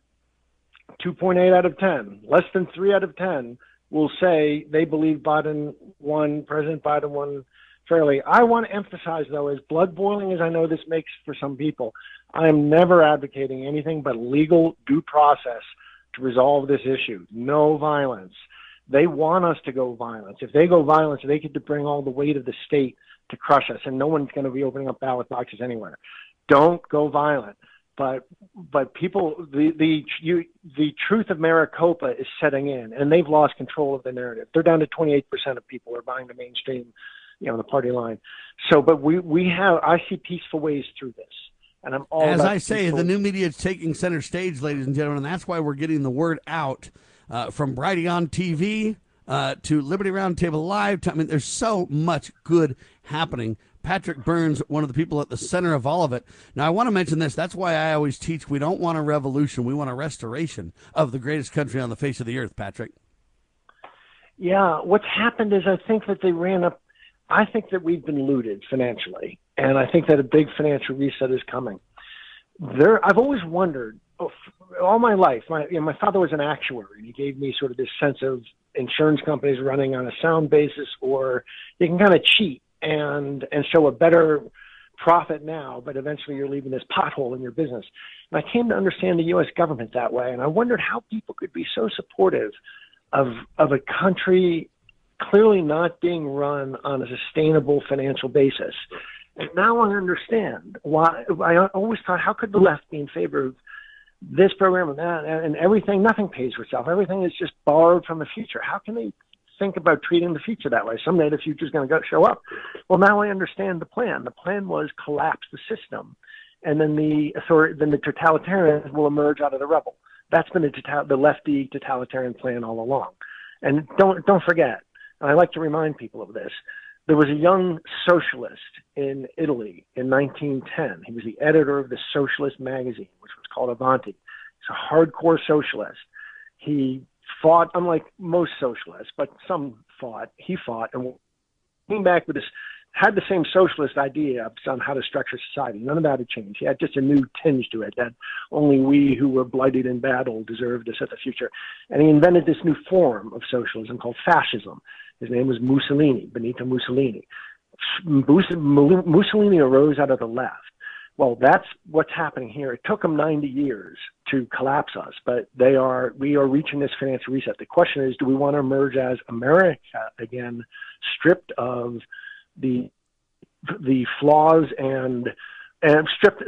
2.8 out of 10, less than 3 out of 10 will say they believe Biden won, President Biden won fairly. I want to emphasize, though, as blood boiling as I know this makes for some people, I am never advocating anything but legal due process to resolve this issue. No violence. They want us to go violence. If they go violence, they get to bring all the weight of the state to crush us, and no one's going to be opening up ballot boxes anywhere. Don't go violent but but people the the you, the truth of Maricopa is setting in, and they've lost control of the narrative. They're down to 28 percent of people are buying the mainstream, you know, the party line. So, but we we have I see peaceful ways through this, and I'm all As I say, peaceful- the new media is taking center stage, ladies and gentlemen, and that's why we're getting the word out uh, from Brighteon TV uh, to Liberty Roundtable Live. I mean, there's so much good happening. Patrick Byrne's, one of the people at the center of all of it. Now, I want to mention this. That's why I always teach we don't want a revolution, we want a restoration of the greatest country on the face of the earth, Patrick. Yeah, what's happened is I think that they ran up. I think that we've been looted financially, and I think that a big financial reset is coming. There, I've always wondered oh, all my life. My, you know, my father was an actuary, and he gave me sort of this sense of insurance companies running on a sound basis, or you can kind of cheat and and show a better profit now, but eventually you're leaving this pothole in your business. And I came to understand the U.S. government that way, and I wondered how people could be so supportive of of a country clearly not being run on a sustainable financial basis. And now I understand why. I always thought, how could the left be in favor of this program and that and everything? Nothing pays for itself. Everything is just borrowed from the future. How can they think about treating the future that way? Someday the future is going to show up. Well, now I understand the plan. The plan was collapse the system, and then the authority, then the totalitarians will emerge out of the rubble. That's been the, total, the lefty totalitarian plan all along. And don't don't forget, and I like to remind people of this. There was a young socialist in Italy in 1910. He was the editor of the Socialist magazine, which was called Avanti. He's a hardcore socialist. He fought, unlike most socialists, but some fought. He fought and came back with this had the same socialist idea on how to structure society. None of that had changed. He had just a new tinge to it that only we who were blighted in battle deserved to set the future. And he invented this new form of socialism called fascism. His name was Mussolini, Benito Mussolini. Mussolini arose out of the left. Well, that's what's happening here. It took them 90 years to collapse us, but they are we are reaching this financial reset. The question is, do we want to emerge as America again, stripped of the the flaws and and stripped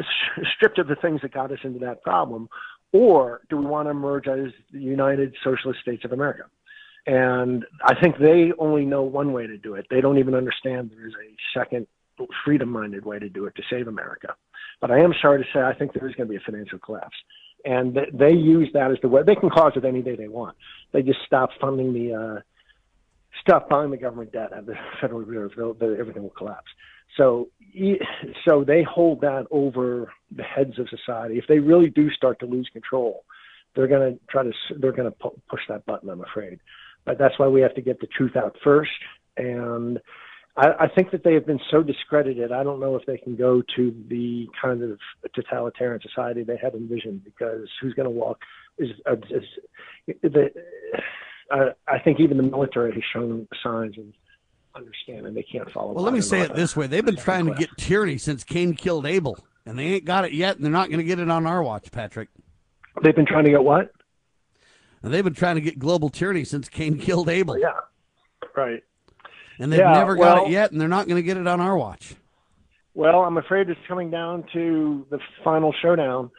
stripped of the things that got us into that problem, or do we want to emerge as the United Socialist States of America? And I think they only know one way to do it. They don't even understand there is a second freedom-minded way to do it to save America. But I am sorry to say I think there is going to be a financial collapse. And they use that as the way they can cause it any day they want. They just stop funding the uh, stop buying the government debt at the Federal Reserve, they'll, they'll, everything will collapse. So, so they hold that over the heads of society. If they really do start to lose control, they're going to try to they're going to pu- push that button. I'm afraid, but that's why we have to get the truth out first. And I, I think that they have been so discredited. I don't know if they can go to the kind of totalitarian society they had envisioned because who's going to walk is, is, is the I, I think even the military has shown signs of understanding they can't follow. Well, let me say it this way: they've been trying to get tyranny since Cain killed Abel, and they ain't got it yet, and they're not going to get it on our watch, Patrick. They've been trying to get what? And they've been trying to get global tyranny since Cain killed Abel. Yeah, right. And they've Yeah, never well- got it yet, and they're not going to get it on our watch. Well, I'm afraid it's coming down to the final showdown.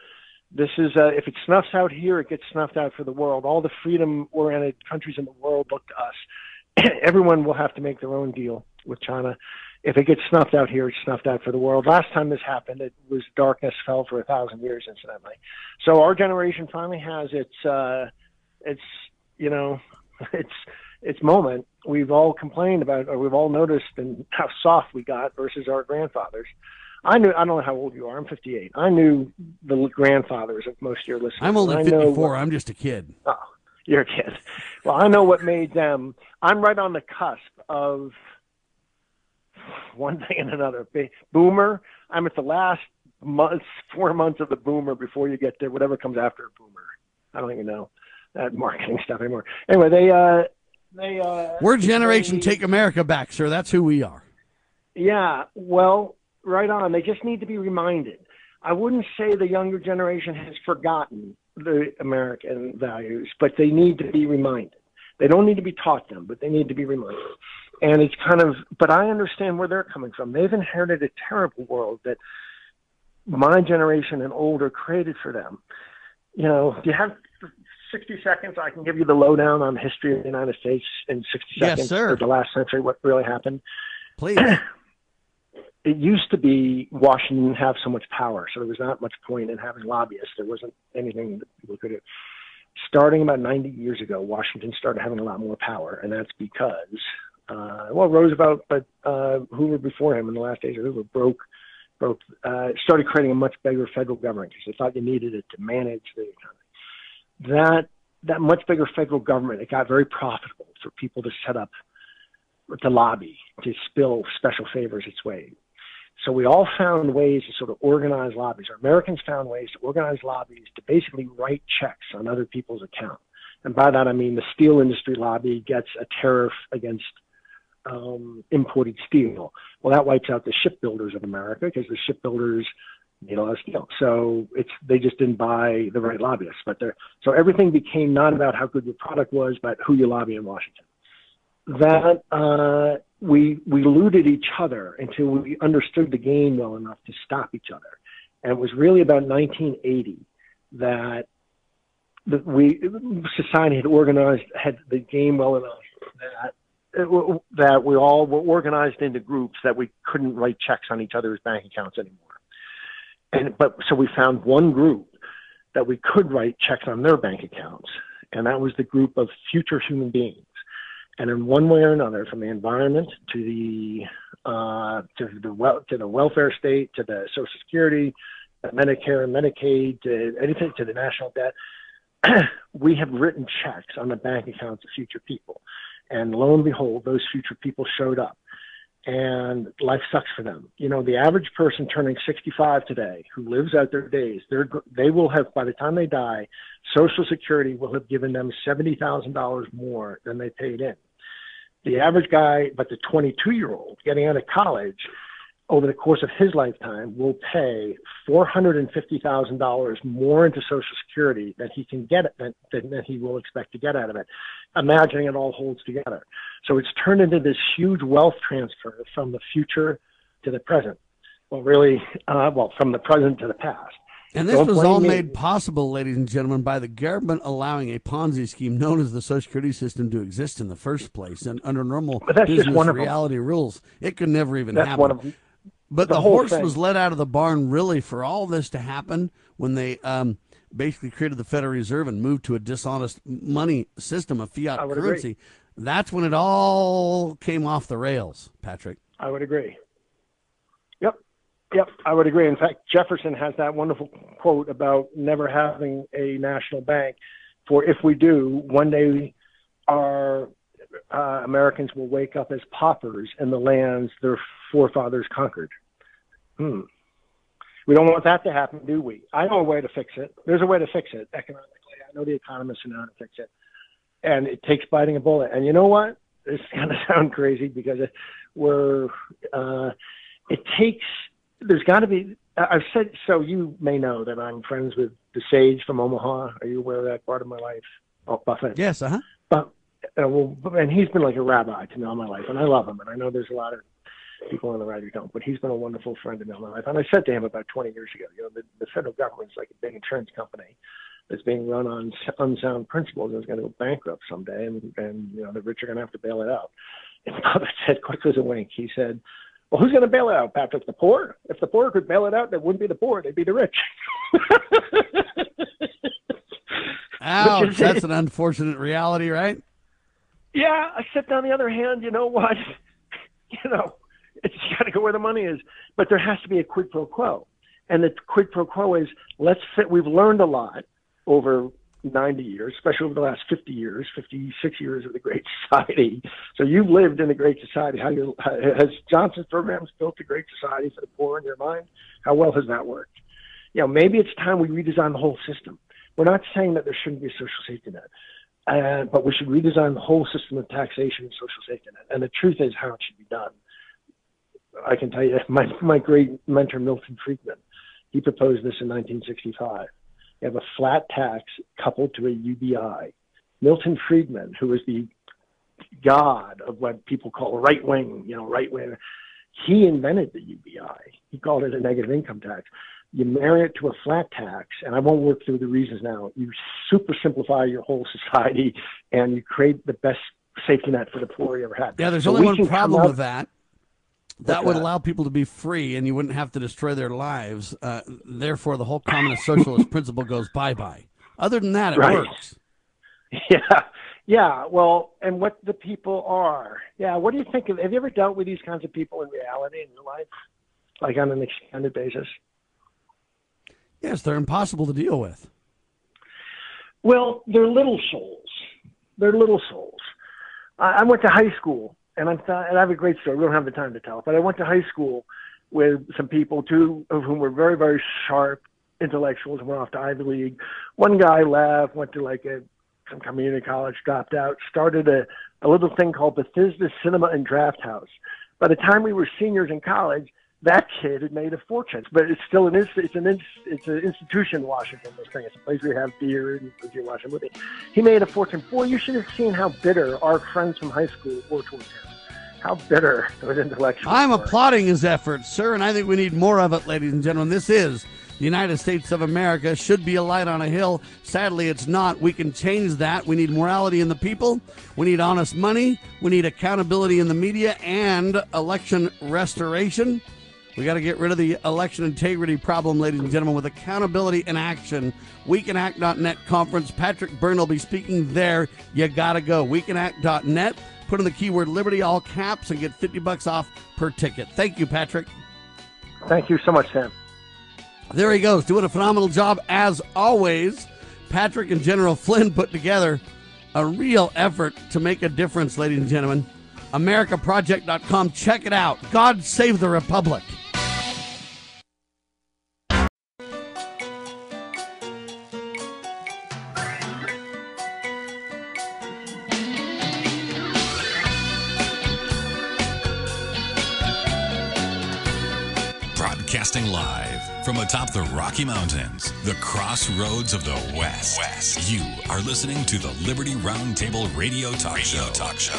This is uh, if it snuffs out here, it gets snuffed out for the world. All the freedom-oriented countries in the world look to us. Everyone will have to make their own deal with China. If it gets snuffed out here, it's snuffed out for the world. Last time this happened, it was darkness fell for a thousand years, incidentally. So our generation finally has its, uh, its, you know, its its moment. We've all complained about, or we've all noticed, and how soft we got versus our grandfathers. I knew. I don't know how old you are. I'm 58. I knew the grandfathers of most of your listeners. I'm only 54. what- I'm just a kid. Oh, you're a kid. Well, I know what made them. I'm right on the cusp of one thing and another. Boomer. I'm at the last months, four months of the boomer before you get to whatever comes after a boomer. I don't even know that marketing stuff anymore. Anyway, they uh, they uh, We're Generation they- Take America Back, sir. That's who we are. yeah, well, right on. They just need to be reminded. I wouldn't say the younger generation has forgotten the American values, but they need to be reminded. They don't need to be taught them, but they need to be reminded. And it's kind of, but I understand where they're coming from. They've inherited a terrible world that my generation and older created for them. You know, do you have 60 seconds? I can give you the lowdown on the history of the United States in 60 Yes, seconds sir. of the last century, what really happened Please. it used to be Washington didn't have so much power, so there was not much point in having lobbyists. There wasn't anything that people could do. Starting about 90 years ago, Washington started having a lot more power, and that's because, uh, well, Roosevelt, but uh, Hoover before him in the last days of Hoover broke, broke, uh, started creating a much bigger federal government because they thought you needed it to manage the economy. That that much bigger federal government, it got very profitable for people to set up to lobby to spill special favors its way. So we all found ways to sort of organize lobbies. Or Americans found ways to organize lobbies to basically write checks on other people's account. And by that I mean the steel industry lobby gets a tariff against um, imported steel. Well, that wipes out the shipbuilders of America because the shipbuilders need a lot of steel. So it's they just didn't buy the right lobbyists. But they're, so everything became not about how good your product was, but who you lobby in Washington that uh, we we eluded each other until we understood the game well enough to stop each other. And it was really about 1980 that that we society had organized had the game well enough that that we all were organized into groups that we couldn't write checks on each other's bank accounts anymore. And but so we found one group that we could write checks on their bank accounts, and that was the group of future human beings and in one way or another, from the environment to the uh, to the wel- to the welfare state to the Social Security, uh, Medicare, and Medicaid, to anything to the national debt, we have written checks on the bank accounts of future people, and lo and behold, those future people showed up. And life sucks for them. You know, the average person turning 65 today who lives out their days, they're they will have by the time they die, Social Security will have given them seventy thousand dollars more than they paid in. The average guy, but the 22 year old getting out of college, over the course of his lifetime, will pay four hundred and fifty thousand dollars more into Social Security than he can get than, than, than he will expect to get out of it. Imagining it all holds together. So it's turned into this huge wealth transfer from the future to the present. Well, really, uh, well, from the present to the past. And this Don't was all me. made possible, ladies and gentlemen, by the government allowing a Ponzi scheme known as the Social Security system to exist in the first place. And under normal But that's just business reality rules, it could never even That's happen. One of 'em. But The the, horse thing. was let out of the barn really for all this to happen when they um, basically created the Federal Reserve and moved to a dishonest money system of fiat would agree. currency. That's when it all came off the rails, Patrick. I would agree. Yep. Yep, I would agree. In fact, Jefferson has that wonderful quote about never having a national bank. For if we do, one day our uh, Americans will wake up as paupers in the lands their forefathers conquered. Hmm. We don't want that to happen, do we? I know a way to fix it. There's a way to fix it economically. I know the economists know how to fix it. And it takes biting a bullet. And you know what? This is going to sound crazy because it, we're, uh, it takes, there's got to be, I've said, so you may know that I'm friends with the sage from Omaha. Are you aware of that part of my life? Oh, Buffett. Yes, uh huh. But, uh, well, and he's been like a rabbi to me all my life, and I love him. And I know there's a lot of people on the right who don't, but he's been a wonderful friend all my life. And I said to him about 20 years ago, you know, the, the federal is like a big insurance company that's being run on unsound principles and is going to go bankrupt someday, and, and you know, the rich are going to have to bail it out. And Buffett said, quick as a wink, he said, well, who's going to bail it out, Patrick? The poor? If the poor could bail it out, they wouldn't be the poor; they'd be the rich. Ouch, that's an unfortunate reality, right? Yeah, except on the other hand, you know what? you know, it's got to go where the money is. But there has to be a quid pro quo, and the quid pro quo is let's fit. We've learned a lot over 90 years, especially over the last 50 years, 56 years of the Great Society. So you've lived in the Great Society. How you has Johnson's programs built a great society for the poor in your mind? How well has that worked? You know, maybe it's time we redesign the whole system. We're not saying that there shouldn't be a social safety net. Uh, but we should redesign the whole system of taxation and social safety net. And the truth is how it should be done. I can tell you, my my great mentor Milton Friedman, he proposed this in 1965. You have a flat tax coupled to a UBI. Milton Friedman, who is the god of what people call right wing, you know, right wing, he invented the UBI. He called it a negative income tax. You marry it to a flat tax, and I won't work through the reasons now. You super simplify your whole society, and you create the best safety net for the poor you ever had. Yeah, there's So only one problem up- with that. That would allow people to be free, and you wouldn't have to destroy their lives. Uh, therefore, the whole communist socialist principle goes bye bye. Other than that, it Right. works. Yeah, yeah. Well, and what the people are. Yeah. What do you think of? Have you ever dealt with these kinds of people in reality in your life, like on an extended basis? Yes, they're impossible to deal with. Well, they're little souls. They're little souls. I, I went to high school, and I'm th- and I have a great story. We don't have the time to tell it, but I went to high school with some people, two of whom were very, very sharp intellectuals, went off to Ivy League. One guy left, went to like a some community college, dropped out, started a, a little thing called Bethesda Cinema and Draft House. By the time we were seniors in college, that kid had made a fortune. But it's still an it's an it's an institution in Washington. This thing, it's a place where you have beer and you watch a movie. He made a fortune. Boy, you should have seen how bitter our friends from high school were towards him. How bitter those intellectuals. I'm were. applauding his efforts, sir, and I think we need more of it, ladies and gentlemen. This is the United States of America. Should be a light on a hill. Sadly, it's not. We can change that. We need morality in the people. We need honest money. We need accountability in the media and election restoration. We got to get rid of the election integrity problem, ladies and gentlemen, with accountability and action. WeCanAct.net conference. Patrick Byrne will be speaking there. You got to go. WeCanAct.net. Put in the keyword Liberty, all caps, and get 50 bucks off per ticket. Thank you, Patrick. Thank you so much, Sam. There he goes, doing a phenomenal job as always. Patrick and General Flynn put together a real effort to make a difference, ladies and gentlemen. AmericaProject.com. Check it out. God save the Republic. Broadcasting live from atop the Rocky Mountains, the crossroads of the West. West. You are listening to the Liberty Roundtable Radio Talk Radio Show. Talk Show.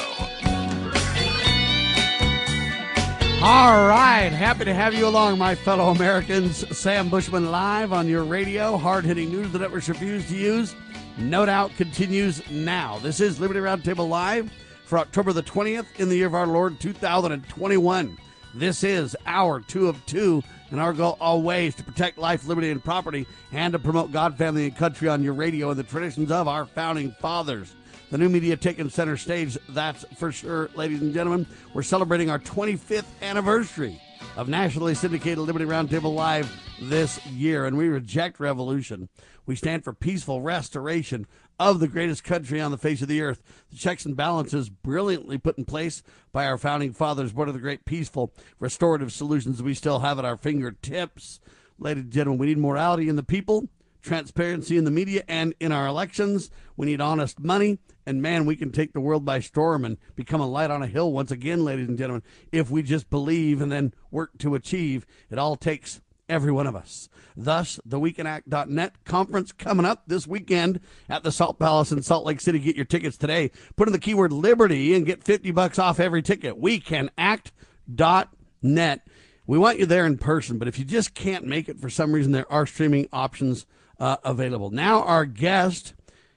All right, happy to have you along, my fellow Americans. Sam Bushman live on your radio. Hard hitting news the networks refuse to use. No doubt continues now. This is Liberty Roundtable Live for October the 20th in the year of our Lord 2021. This is our two of two, and our goal always to protect life, liberty, and property, and to promote God, family, and country on your radio and the traditions of our founding fathers. The new media taking center stage, that's for sure, ladies and gentlemen. We're celebrating our 25th anniversary of nationally syndicated Liberty Roundtable Live this year, and we reject revolution. We stand for peaceful restoration of the greatest country on the face of the earth. The checks and balances brilliantly put in place by our founding fathers. One of the great peaceful restorative solutions we still have at our fingertips. Ladies and gentlemen, we need morality in the people, transparency in the media, and in our elections. We need honest money. And man, we can take the world by storm and become a light on a hill once again, ladies and gentlemen, if we just believe and then work to achieve. It all takes every one of us. Thus, the WeCanAct.net conference coming up this weekend at the Salt Palace in Salt Lake City. Get your tickets today. Put in the keyword Liberty and get 50 bucks off every ticket. WeCanAct.net. We want you there in person, but if you just can't make it for some reason, there are streaming options uh, available. Now, our guest,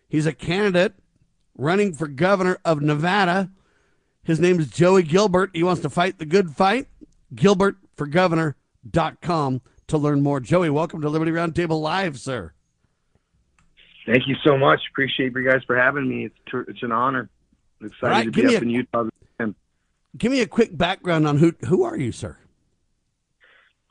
he's a candidate running for governor of Nevada. His name is Joey Gilbert. He wants to fight the good fight. GilbertForGovernor.com to learn more. Joey, welcome to Liberty Roundtable Live, sir. Thank you so much. Appreciate you guys for having me. It's it's an honor. I'm excited right, to be up a, in Utah. Give me a quick background on who who are you, sir?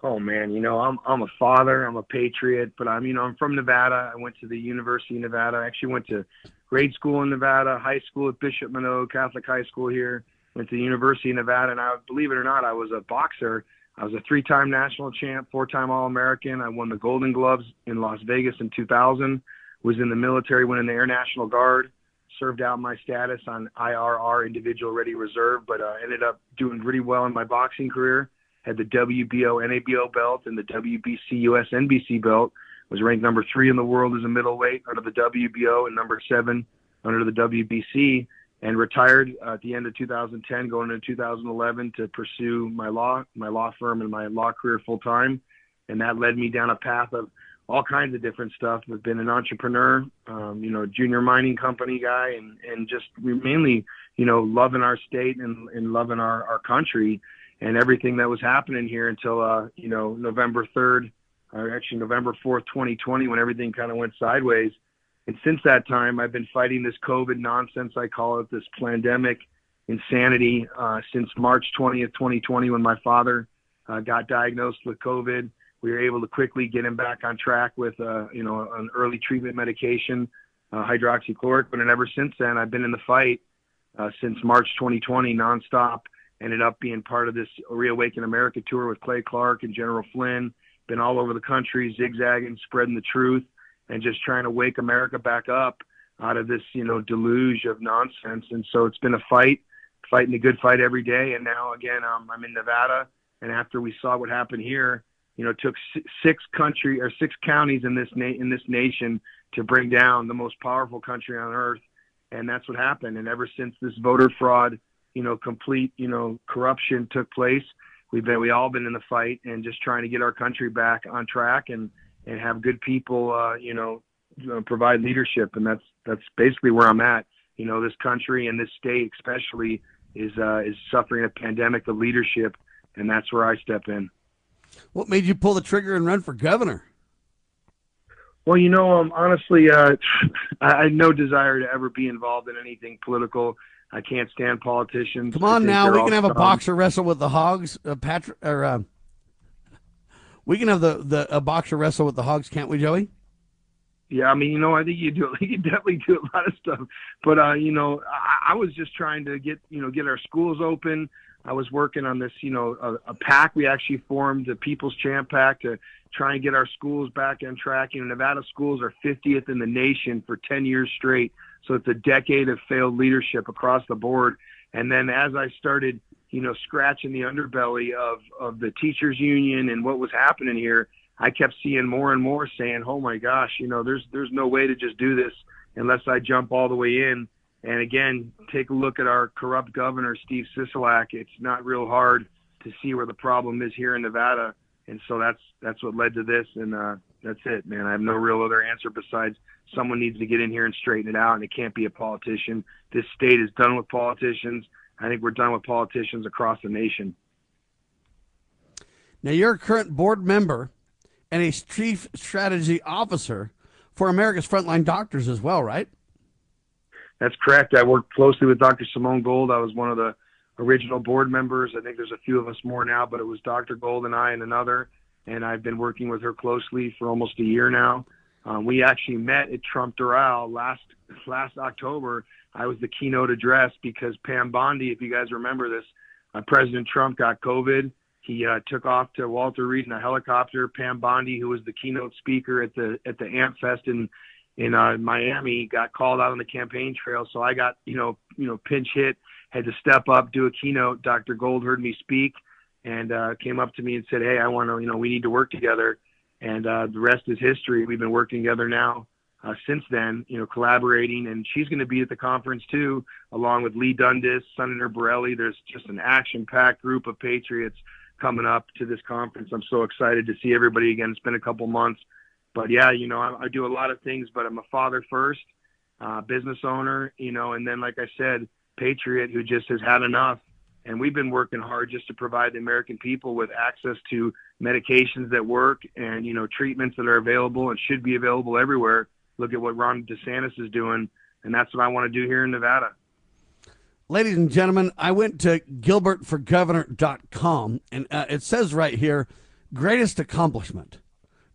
Oh man, you know I'm I'm a father. I'm a patriot, but I'm you know I'm from Nevada. I went to the University of Nevada. I actually went to grade school in Nevada, high school at Bishop Manogue Catholic High School here. Went to the University of Nevada, and I believe it or not, I was a boxer. I was a three-time national champ, four-time All-American. I won the Golden Gloves in Las Vegas in 2000. Was in the military, went in the Air National Guard, served out my status on IRR, Individual Ready Reserve, but uh, ended up doing pretty well in my boxing career. Had the WBO, NABO belt and the WBC US NBC belt. Was ranked number three in the world as a middleweight under the WBO and number seven under the WBC and retired at the end of 2010, going into 2011 to pursue my law, my law firm, and my law career full time. And that led me down a path of all kinds of different stuff. I've been an entrepreneur, um, you know, junior mining company guy, and and just mainly, you know, loving our state and, and loving our our country and everything that was happening here until uh, you know November 3rd, or actually November 4th, 2020, when everything kind of went sideways and since that time, I've been fighting this COVID nonsense, I call it, this pandemic insanity, uh, since March 20th, 2020, when my father uh, got diagnosed with COVID. We were able to quickly get him back on track with, uh, you know, an early treatment medication, uh, hydroxychloroquine. And ever since then, I've been in the fight uh, since March 2020, nonstop. Ended up being part of this Reawaken America tour with Clay Clark and General Flynn. Been all over the country, zigzagging, spreading the truth and just trying to wake America back up out of this, you know, deluge of nonsense. And so it's been a fight, fighting the good fight every day. And now again, um, I'm in Nevada, and after we saw what happened here, you know, it took six country or six counties in this na- in this nation to bring down the most powerful country on earth, and that's what happened. And ever since this voter fraud, you know, complete, you know, corruption took place, we've been we all been in the fight and just trying to get our country back on track and and have good people, uh, you know, provide leadership. And that's that's basically where I'm at. You know, this country and this state especially is uh, is suffering a pandemic of leadership, and that's where I step in. What made you pull the trigger and run for governor? Well, you know, um, honestly, uh, I had no desire to ever be involved in anything political. I can't stand politicians. Come on now, we can have a boxer wrestle with the hogs, uh, Patrick or uh, we can have the, the a boxer wrestle with the hogs, can't we, Joey? Yeah, I mean, you know, I think you do. You definitely do a lot of stuff, but uh, you know, I, I was just trying to get you know get our schools open. I was working on this, you know, a, a pack we actually formed, the People's Champ Pack, to try and get our schools back on track. You know, Nevada schools are 50th in the nation for 10 years straight, so it's a decade of failed leadership across the board. And then as I started, you know, scratching the underbelly of of the teachers union and what was happening here, I kept seeing more and more saying, "Oh my gosh, you know, there's there's no way to just do this unless I jump all the way in." And again, take a look at our corrupt governor, Steve Sisolak. It's not real hard to see where the problem is here in Nevada, and so that's that's what led to this. And uh, that's it, man. I have no real other answer besides someone needs to get in here and straighten it out, and it can't be a politician. This state is done with politicians. I think we're done with politicians across the nation. Now, you're a current board member and a chief strategy officer for America's Frontline Doctors as well, right? That's correct. I worked closely with Dr. Simone Gold. I was one of the original board members. I think there's a few of us more now, but it was Dr. Gold and I and another. And I've been working with her closely for almost a year now. Um, we actually met at Trump Doral last last October. I was the keynote address because Pam Bondi, if you guys remember this, uh, President Trump got COVID. He uh, took off to Walter Reed in a helicopter. Pam Bondi, who was the keynote speaker at the at the Amp Fest in in uh, Miami, got called out on the campaign trail. So I got you know you know pinch hit, had to step up, do a keynote. Dr. Gold heard me speak and uh, came up to me and said, "Hey, I want to you know we need to work together." And uh, the rest is history. We've been working together now uh, since then, you know, collaborating. And she's going to be at the conference too, along with Leigh Dundas, Senator Borrelli. There's just an action-packed group of patriots coming up to this conference. I'm so excited to see everybody again. It's been a couple months, but yeah, you know, I, I do a lot of things, but I'm a father first, uh, business owner, you know, and then like I said, patriot who just has had enough. And we've been working hard just to provide the American people with access to medications that work and you know treatments that are available and should be available everywhere. Look at what Ron DeSantis is doing, and that's what I want to do here in Nevada. Ladies and gentlemen, I went to gilbertforgovernor.com, and uh, it says right here greatest accomplishment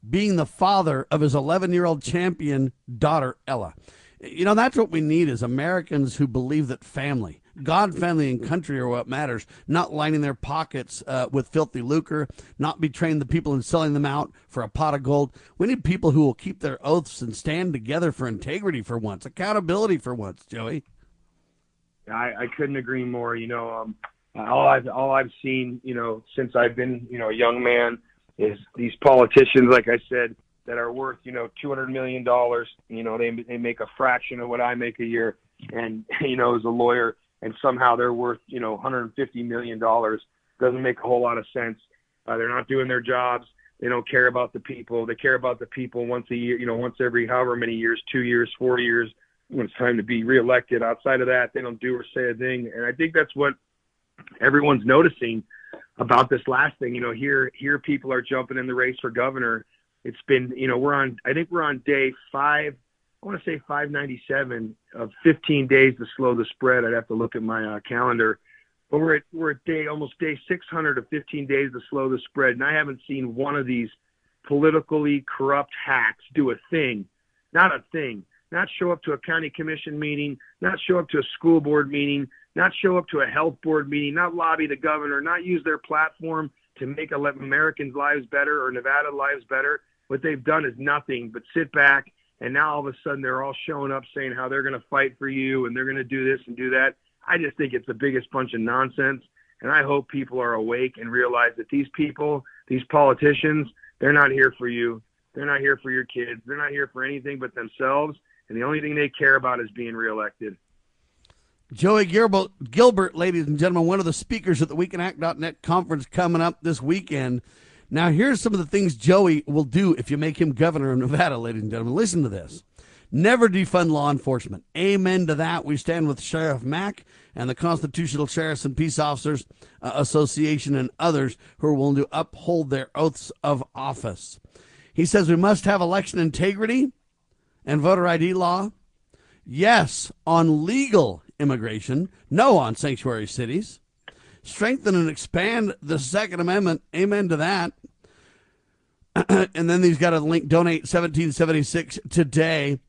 being the father of his 11 year old champion daughter, Ella. You know, that's what we need is Americans who believe that family, God, family, and country are what matters, not lining their pockets uh, with filthy lucre, not betraying the people and selling them out for a pot of gold. We need people who will keep their oaths and stand together for integrity for once, accountability for once, Joey. I, I couldn't agree more. You know, um, all I've all I've seen, you know, since I've been, you know, a young man, is these politicians, like I said, that are worth, you know, two hundred million dollars. You know, they they make a fraction of what I make a year, and you know, as a lawyer, and somehow they're worth, you know, one hundred and fifty million dollars. Doesn't make a whole lot of sense. Uh, they're not doing their jobs. They don't care about the people. They care about the people once a year, you know, once every however many years, two years, four years, when it's time to be reelected. Outside of that, they don't do or say a thing. And I think that's what everyone's noticing about this last thing. You know, here here people are jumping in the race for governor. It's been, you know, we're on. I think we're on day five. I want to say 597 of 15 days to slow the spread. I'd have to look at my uh, calendar. But we're at we're at day almost day 600 of 15 days to slow the spread, and I haven't seen one of these politically corrupt hacks do a thing, not a thing not show up to a county commission meeting, not show up to a school board meeting, not show up to a health board meeting, not lobby the governor, not use their platform to make Americans' lives better or Nevada lives better. What they've done is nothing but sit back. And now all of a sudden they're all showing up saying how they're going to fight for you and they're going to do this and do that. I just think it's the biggest bunch of nonsense. And I hope people are awake and realize that these people, these politicians, they're not here for you. They're not here for your kids. They're not here for anything but themselves and the only thing they care about is being reelected. Joey Gilbert, Gilbert, ladies and gentlemen, one of the speakers at the WeCanAct.net conference coming up this weekend. Now, here's some of the things Joey will do if you make him governor of Nevada, ladies and gentlemen. Listen to this. Never defund law enforcement. Amen to that. We stand with Sheriff Mack and the Constitutional Sheriffs and Peace Officers uh, Association and others who are willing to uphold their oaths of office. He says we must have election integrity and voter ID law? Yes, on legal immigration. No, on sanctuary cities. Strengthen and expand the Second Amendment. Amen to that. and then he's got a link donate 1776 today,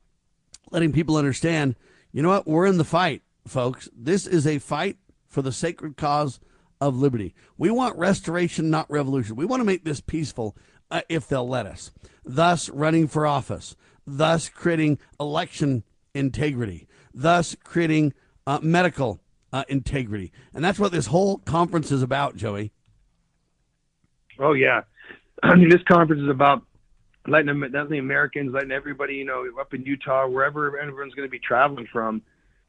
letting people understand, you know what? We're in the fight, folks. This is a fight for the sacred cause of liberty. We want restoration, not revolution. We want to make this peaceful uh, if they'll let us. Thus, running for office, thus, creating election integrity, thus, creating uh, medical uh, integrity. And that's what this whole conference is about, Joey. Oh, yeah. I mean, this conference is about letting, letting the Americans, letting everybody, you know, up in Utah, wherever everyone's going to be traveling from,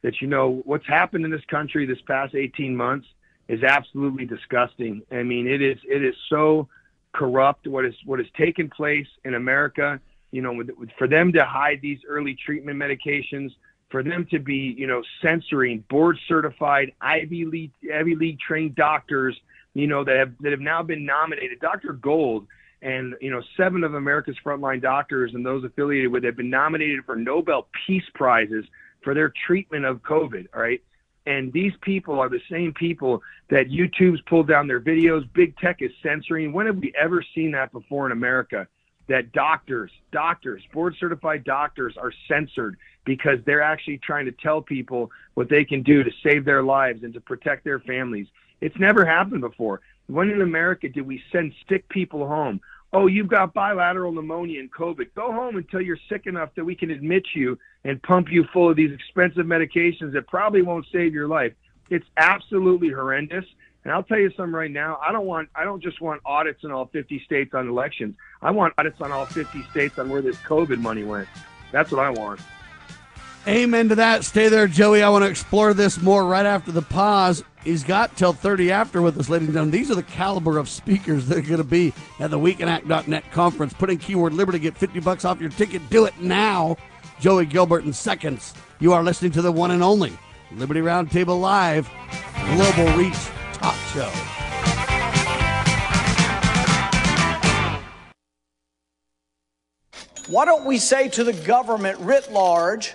that, you know, what's happened in this country this past 18 months is absolutely disgusting. I mean, it is, it is so corrupt what is, what has taken place in America, you know, with, with, for them to hide these early treatment medications, for them to be, you know, censoring board certified Ivy League, Ivy League trained doctors, you know, that have, that have now been nominated. Dr. Gold and, you know, seven of America's frontline doctors and those affiliated with it have been nominated for Nobel Peace Prizes for their treatment of COVID. All right. And these people are the same people that YouTube's pulled down their videos. Big tech is censoring. When have we ever seen that before in America? That doctors, doctors, board certified doctors are censored because they're actually trying to tell people what they can do to save their lives and to protect their families. It's never happened before. When in America did we send sick people home? Oh, you've got bilateral pneumonia and COVID. Go home until you're sick enough that we can admit you and pump you full of these expensive medications that probably won't save your life. It's absolutely horrendous. And I'll tell you something right now. I don't want I don't just want audits in all 50 states on elections. I want audits on all 50 states on where this COVID money went. That's what I want. Amen to that. Stay there, Joey. I want to explore this more right after the pause. He's got till 30 after with us, ladies and gentlemen. These are the caliber of speakers that are going to be at the WeCanAct.net conference. Put in keyword Liberty, get 50 bucks off your ticket. Do it now. Joey Gilbert in seconds. You are listening to the one and only Liberty Roundtable Live Global Reach Talk Show. Why don't we say to the government writ large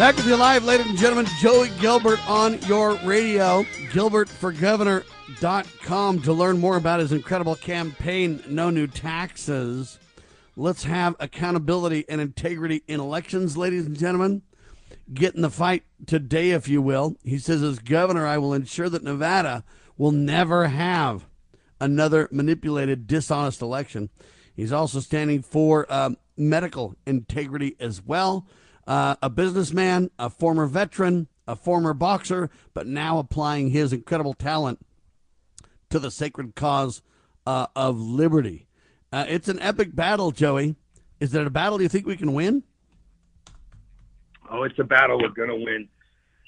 Back with you live, ladies and gentlemen. Joey Gilbert on your radio. GilbertForGovernor.com to learn more about his incredible campaign, No New Taxes. Let's have accountability and integrity in elections, ladies and gentlemen. Get in the fight today, if you will. He says, as governor, I will ensure that Nevada will never have another manipulated, dishonest election. He's also standing for um, medical integrity as well. Uh, a businessman, a former veteran, a former boxer, but now applying his incredible talent to the sacred cause uh, of liberty. Uh, it's an epic battle, Joey. Is it a battle you think we can win? Oh, it's a battle we're going to win.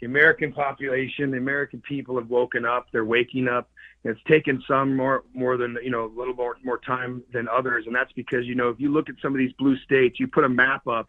The American population, the American people have woken up. They're waking up. It's taken some more more than you know a little more more time than others, and that's because you know if you look at some of these blue states, you put a map up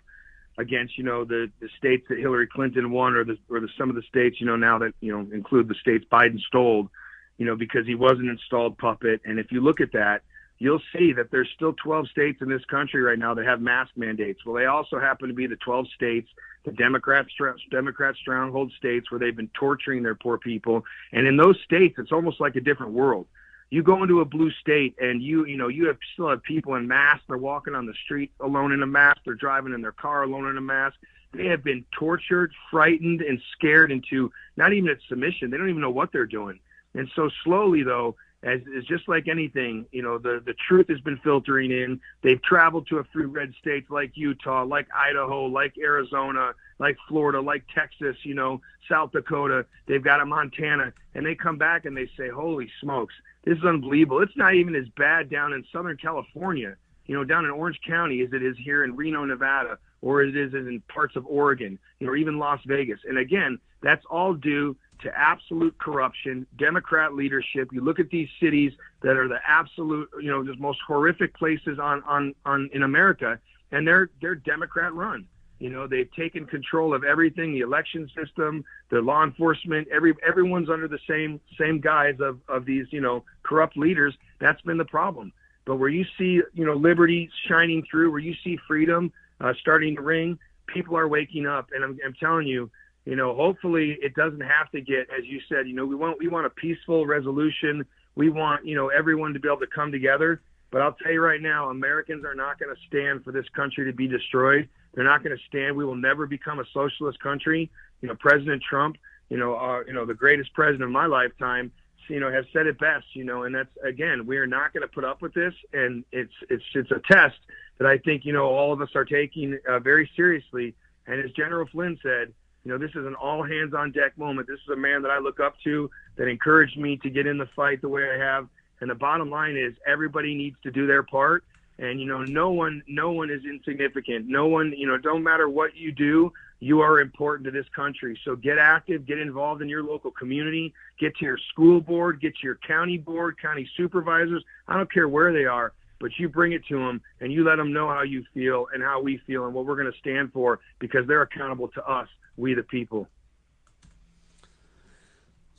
against you know the the states that Hillary Clinton won, or the or the some of the states you know now that you know include the states Biden stole, you know because he was an installed puppet. And if you look at that, you'll see that there's still 12 states in this country right now that have mask mandates. Well, they also happen to be the 12 states, the Democrat Democrat stronghold states where they've been torturing their poor people. And in those states, it's almost like a different world. You go into a blue state and you you know you have still have people in masks. They're walking on the street alone in a mask. They're driving in their car alone in a mask. They have been tortured, frightened, and scared into not even at submission. They don't even know what they're doing. And so slowly, though, as is just like anything, you know, the, the truth has been filtering in. They've traveled to a few red states like Utah, like Idaho, like Arizona, like Florida, like Texas, you know, South Dakota. They've got a Montana, and they come back and they say, "Holy smokes, this is unbelievable." It's not even as bad down in Southern California, you know, down in Orange County as it is here in Reno, Nevada, or it is in parts of Oregon, you know, or even Las Vegas. And again, that's all due to absolute corruption, Democrat leadership. You look at these cities that are the absolute, you know, the most horrific places on on on in America, and they're they're Democrat run. You know, they've taken control of everything, the election system, the law enforcement, every everyone's under the same same guise of of these, you know, corrupt leaders. That's been the problem. But where you see, you know, liberty shining through, where you see freedom uh, starting to ring, people are waking up, and I'm, I'm telling you, you know, hopefully it doesn't have to get, as you said, you know, we want we want a peaceful resolution. We want, you know, everyone to be able to come together. But I'll tell you right now, Americans are not going to stand for this country to be destroyed. They're not going to stand. We will never become a socialist country. You know, President Trump, you know, uh, you know, the greatest president of my lifetime, you know, has said it best. You know, and that's again, we are not going to put up with this, and it's it's it's a test that I think you know all of us are taking uh, very seriously. And as General Flynn said, you know, this is an all hands on deck moment. This is a man that I look up to that encouraged me to get in the fight the way I have. And the bottom line is everybody needs to do their part. And you know, no one, no one is insignificant. No one, you know, don't matter what you do, you are important to this country. So get active, get involved in your local community, get to your school board, get to your county board, county supervisors. I don't care where they are, but you bring it to them and you let them know how you feel and how we feel and what we're going to stand for because they're accountable to us we the people.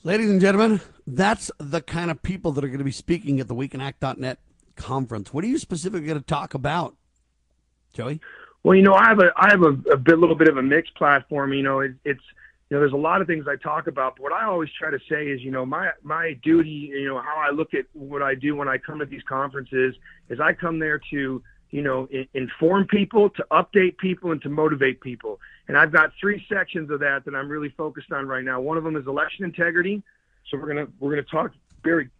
Ladies and gentlemen, that's the kind of people that are going to be speaking at the WeCanAct.net conference. What are you specifically going to talk about, Joey? Well, you know, I have a I have a, a bit, little bit of a mixed platform. You know, it, it's you know, there's a lot of things I talk about. But what I always try to say is, you know, my my duty, you know, how I look at what I do when I come to these conferences is I come there to you know, inform people, to update people, and to motivate people. And I've got three sections of that that I'm really focused on right now. One of them is election integrity. So we're gonna we're gonna talk very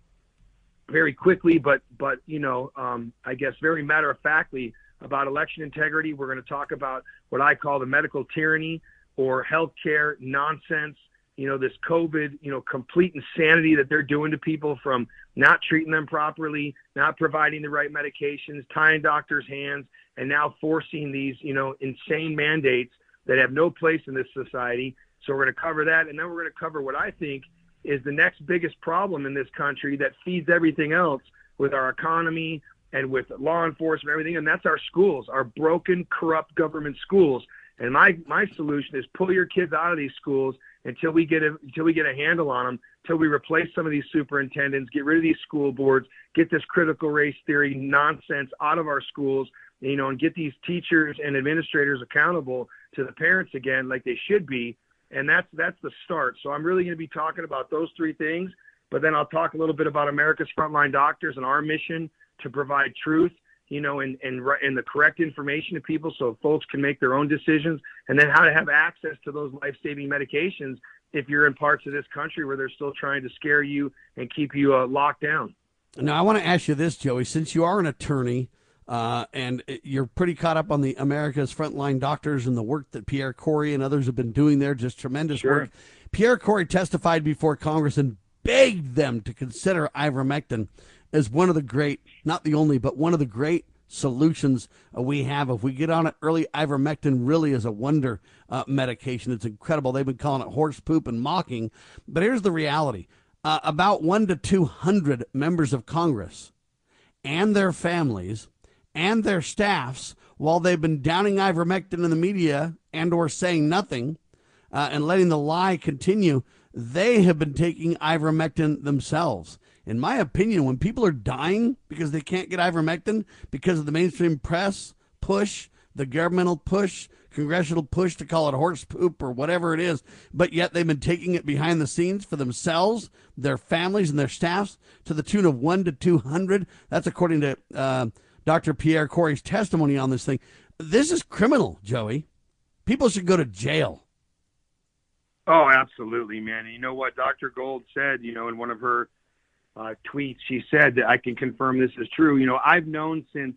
very quickly, but but you know, um, I guess very matter of factly about election integrity. We're going to talk about what I call the medical tyranny or healthcare nonsense you know, this COVID, you know, complete insanity that they're doing to people from not treating them properly, not providing the right medications, tying doctors' hands, and now forcing these, you know, insane mandates that have no place in this society. So we're going to cover that. And then we're going to cover what I think is the next biggest problem in this country that feeds everything else with our economy and with law enforcement, everything. And that's our schools, our broken, corrupt government schools. And my, my solution is pull your kids out of these schools until we get a, until we get a handle on them, until we replace some of these superintendents, get rid of these school boards, get this critical race theory nonsense out of our schools, you know, and get these teachers and administrators accountable to the parents again, like they should be. And that's that's the start. So I'm really going to be talking about those three things, but then I'll talk a little bit about America's frontline doctors and our mission to provide truth you know, and, and, and the correct information to people so folks can make their own decisions, and then how to have access to those life saving medications if you're in parts of this country where they're still trying to scare you and keep you uh, locked down. Now, I want to ask you this, Joey, since you are an attorney uh, and you're pretty caught up on the America's Frontline Doctors and the work that Pierre Kory and others have been doing there, just tremendous sure. work. Pierre Kory testified before Congress and begged them to consider ivermectin as one of the great, not the only, but one of the great solutions uh, we have. If we get on it early, ivermectin really is a wonder uh, medication. It's incredible. They've been calling it horse poop and mocking. But here's the reality uh, about one to 200 members of Congress and their families and their staffs, while they've been downing ivermectin in the media and or saying nothing uh, and letting the lie continue, they have been taking ivermectin themselves in my opinion, when people are dying because they can't get ivermectin because of the mainstream press push, the governmental push, congressional push to call it horse poop or whatever it is, but yet they've been taking it behind the scenes for themselves, their families, and their staffs to the tune of one to 200. That's according to uh, Dr. Pierre Kory's testimony on this thing. This is criminal, Joey. People should go to jail. Oh, absolutely, man. You know what Dr. Gold said, you know, in one of her uh, tweet, she said that I can confirm this is true. You know, I've known since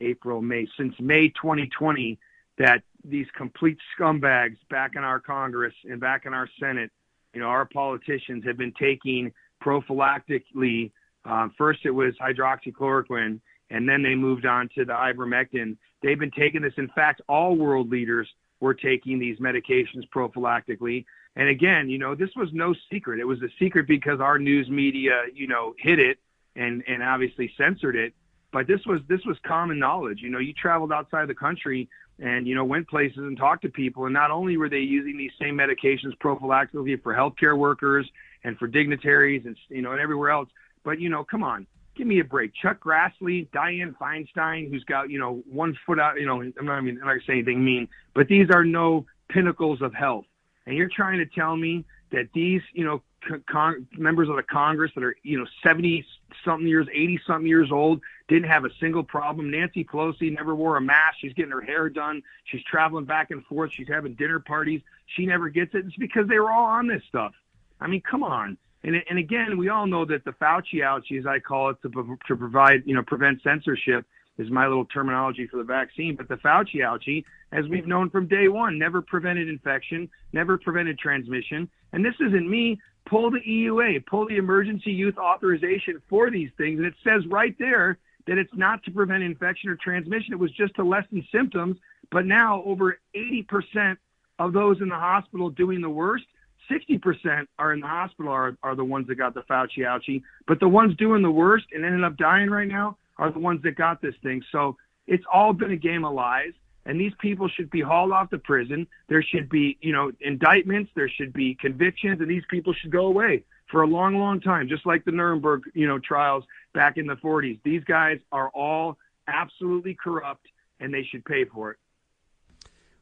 April, May, since May 2020 that these complete scumbags back in our Congress and back in our Senate, you know, our politicians have been taking prophylactically. Um, first, it was hydroxychloroquine, and then they moved on to the ivermectin. They've been taking this. In fact, all world leaders were taking these medications prophylactically. And again, you know, this was no secret. It was a secret because our news media, you know, hid it and and obviously censored it. But this was this was common knowledge. You know, you traveled outside the country and you know went places and talked to people, and not only were they using these same medications prophylactically for healthcare workers and for dignitaries and you know and everywhere else, but you know, come on, give me a break. Chuck Grassley, Dianne Feinstein, who's got you know one foot out. You know, I'm not I'm not saying anything mean, but these are no pinnacles of health and you're trying to tell me that these, you know, con- members of the Congress that are, you know, 70 something years, 80 something years old, didn't have a single problem. Nancy Pelosi never wore a mask. She's getting her hair done. She's traveling back and forth. She's having dinner parties. She never gets it. It's because they were all on this stuff. I mean, come on. And, and again, we all know that the Fauci ouchie, as I call it, to, to provide, you know, prevent censorship, is my little terminology for the vaccine. But the Fauci ouchie, as we've known from day one, never prevented infection, never prevented transmission. And this isn't me. Pull the EUA, pull the emergency use authorization for these things. And it says right there that it's not to prevent infection or transmission. It was just to lessen symptoms. But now over 80% of those in the hospital doing the worst 60% are in the hospital are, are the ones that got the Fauci ouchie, but the ones doing the worst and ended up dying right now are the ones that got this thing. So it's all been a game of lies. And these people should be hauled off to prison. There should be, you know, indictments. There should be convictions, and these people should go away for a long, long time, just like the Nuremberg, you know, trials back in the 40s. These guys are all absolutely corrupt, and they should pay for it.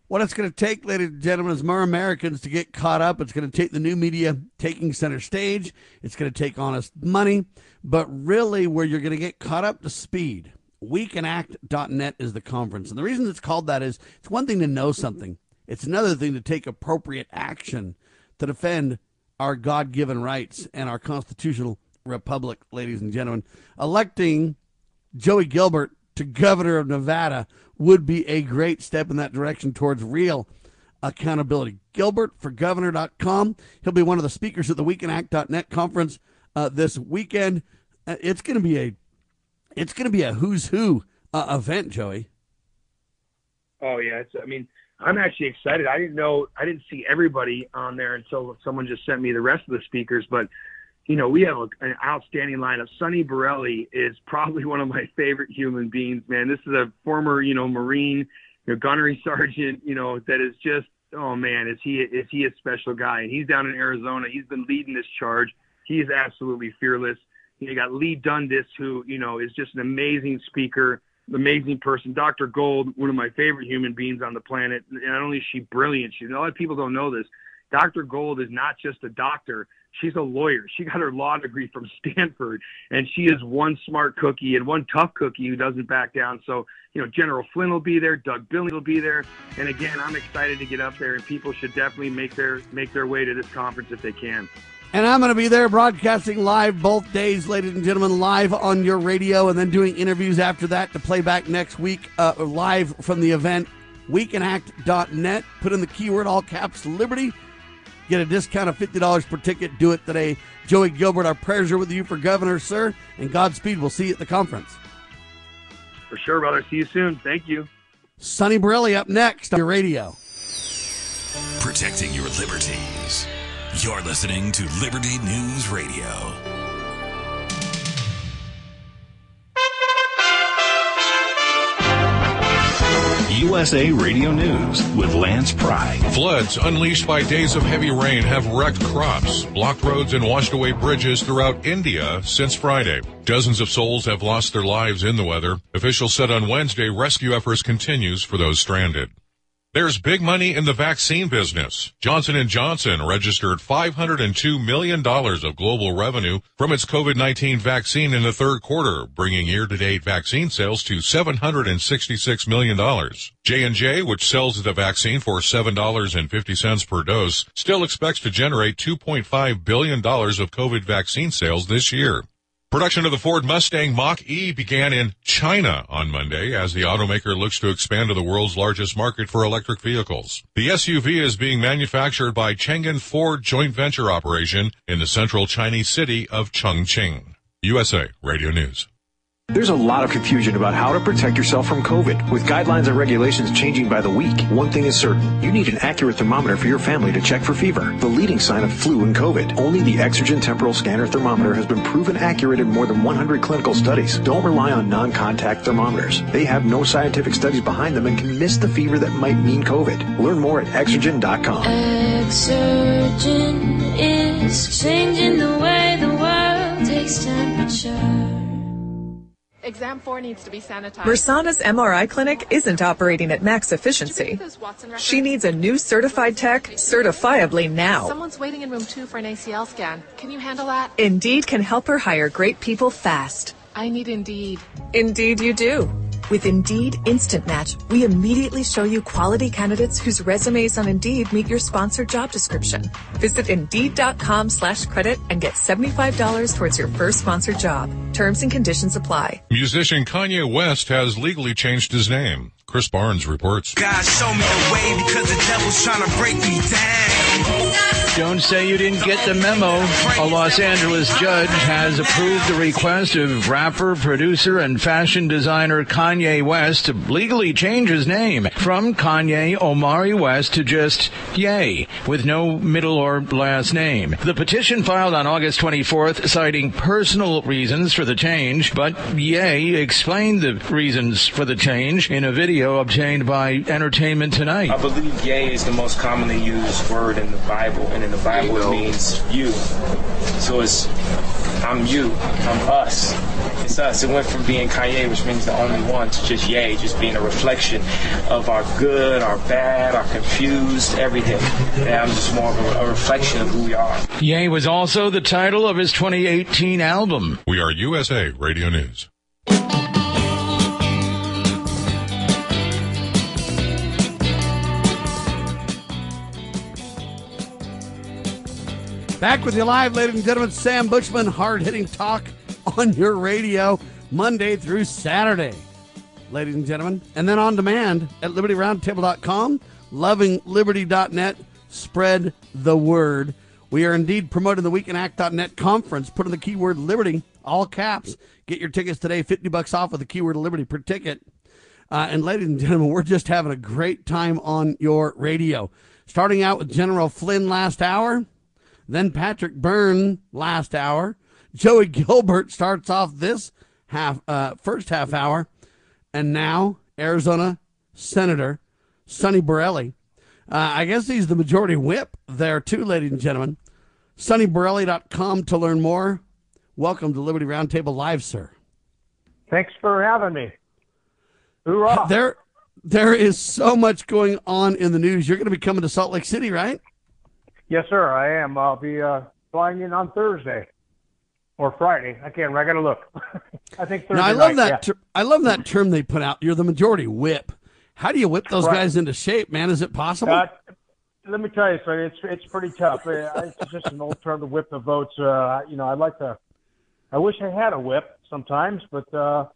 What it's going to take, ladies and gentlemen, is more Americans to get caught up. It's going to take the new media taking center stage. It's going to take honest money. But really, where you're going to get caught up to speed, wecanact.net is the conference. And the reason it's called that is it's one thing to know something, it's another thing to take appropriate action to defend our God given rights and our constitutional republic, ladies and gentlemen. Electing Joey Gilbert to governor of Nevada would be a great step in that direction towards real accountability. Gilbert for governor.com. He'll be one of the speakers at the wecanact.net conference uh, this weekend. Uh, it's going to be a it's going to be a who's who uh, event, Joey. Oh yeah, it's, I mean, I'm actually excited. I didn't know I didn't see everybody on there until someone just sent me the rest of the speakers, but you know, we have a, an outstanding lineup. Sonny Borrelli is probably one of my favorite human beings, man. This is a former, you know, Marine, you know, gunnery sergeant, you know, that is just, oh man, is he is he a special guy? And he's down in Arizona. He's been leading this charge. He is absolutely fearless. You got Leigh Dundas, who you know is just an amazing speaker, amazing person. Dr. Gold, one of my favorite human beings on the planet. Not only is she brilliant, she a lot of people don't know this. Dr. Gold is not just a doctor she's a lawyer. She got her law degree from Stanford, and she is one smart cookie and one tough cookie who doesn't back down. So, you know, General Flynn will be there, Doug Billings will be there, and again, I'm excited to get up there, and people should definitely make their make their way to this conference if they can. And I'm going to be there broadcasting live both days, ladies and gentlemen, live on your radio, and then doing interviews after that to play back next week uh, live from the event. Wecanact.net. Put in the keyword all caps Liberty Get a discount of $50 per ticket. Do it today. Joey Gilbert, our prayers are with you for governor, sir, and Godspeed. We'll see you at the conference. For sure, brother. See you soon. Thank you. Sonny Borrelli up next on your radio. Protecting your liberties. You're listening to Liberty News Radio. USA Radio News with Lance Pry. Floods unleashed by days of heavy rain have wrecked crops, blocked roads, and washed away bridges throughout India since Friday. Dozens of souls have lost their lives in the weather. Officials said on Wednesday rescue efforts continues for those stranded. There's big money in the vaccine business. Johnson & Johnson registered $502 million of global revenue from its COVID-19 vaccine in the third quarter, bringing year-to-date vaccine sales to $766 million. J&J, which sells the vaccine for $7.50 per dose, still expects to generate $2.5 billion of COVID vaccine sales this year. Production of the Ford Mustang Mach-E began in China on Monday as the automaker looks to expand to the world's largest market for electric vehicles. The SUV is being manufactured by Changan Ford joint venture operation in the central Chinese city of Chongqing. USA Radio News. There's a lot of confusion about how to protect yourself from COVID. With guidelines and regulations changing by the week, one thing is certain. You need an accurate thermometer for your family to check for fever, the leading sign of flu and COVID. Only the Exergen Temporal Scanner Thermometer has been proven accurate in more than 100 clinical studies. Don't rely on non-contact thermometers. They have no scientific studies behind them and can miss the fever that might mean COVID. Learn more at Exergen.com. Exergen is changing the way the world takes temperature. Exam 4 needs to be sanitized. Mersana's MRI clinic isn't operating at max efficiency. She needs a new certified tech certifiably now. Someone's waiting in room 2 for an ACL scan. Can you handle that? Indeed can help her hire great people fast. I need Indeed. Indeed you do. With Indeed Instant Match, we immediately show you quality candidates whose resumes on Indeed meet your sponsored job description. Visit Indeed.com slash credit and get $75 towards your first sponsored job. Terms and conditions apply. Musician Kanye West has legally changed his name. Chris Barnes reports. God show me the way because the devil's trying to break me down. Don't say you didn't get the memo. A Los Angeles judge has approved the request of rapper, producer, and fashion designer Kanye West to legally change his name from Kanye Omari West to just Ye, with no middle or last name. The petition filed on August 24th citing personal reasons for the change, but Ye explained the reasons for the change in a video obtained by Entertainment Tonight. I believe Ye is the most commonly used word in the Bible, and in the Bible it means you. So it's I'm you, I'm us. It's us. It went from being Kanye, which means the only one, to just Ye, just being a reflection of our good, our bad, our confused, everything. And I'm just more of a, a reflection of who we are. Ye was also the title of his 2018 album. We are USA Radio News. Back with you live, ladies and gentlemen. Sam Bushman, hard hitting talk on your radio Monday through Saturday, ladies and gentlemen. And then on demand at libertyroundtable.com, lovingliberty.net. Spread the word. We are indeed promoting the wecanact.net conference. Put in the keyword liberty, all caps. Get your tickets today, 50 bucks off with the keyword liberty per ticket. Uh, and ladies and gentlemen, we're just having a great time on your radio. Starting out with General Flynn last hour, then Patrick Byrne last hour. Joey Gilbert starts off this half uh, first half hour, and now Arizona Senator Sonny Borrelli. Uh, I guess he's the majority whip there too, ladies and gentlemen. SonnyBorrelli.com to learn more. Welcome to Liberty Roundtable Live, sir. Thanks for having me. Hoorah! There, there is so much going on in the news. You're going to be coming to Salt Lake City, right? Yes, sir. I am. I'll be uh, flying in on Thursday or Friday. I can't. I got to look. I think Thursday. Now, I love night, that. yeah. Ter- I love that term they put out. You're the majority whip. How do you whip those Right. guys into shape, man? Is it possible? Uh, let me tell you, sir, it's it's pretty tough. Uh, It's just an old term to whip the votes. Uh, you know, I like to. I wish I had a whip sometimes, but uh,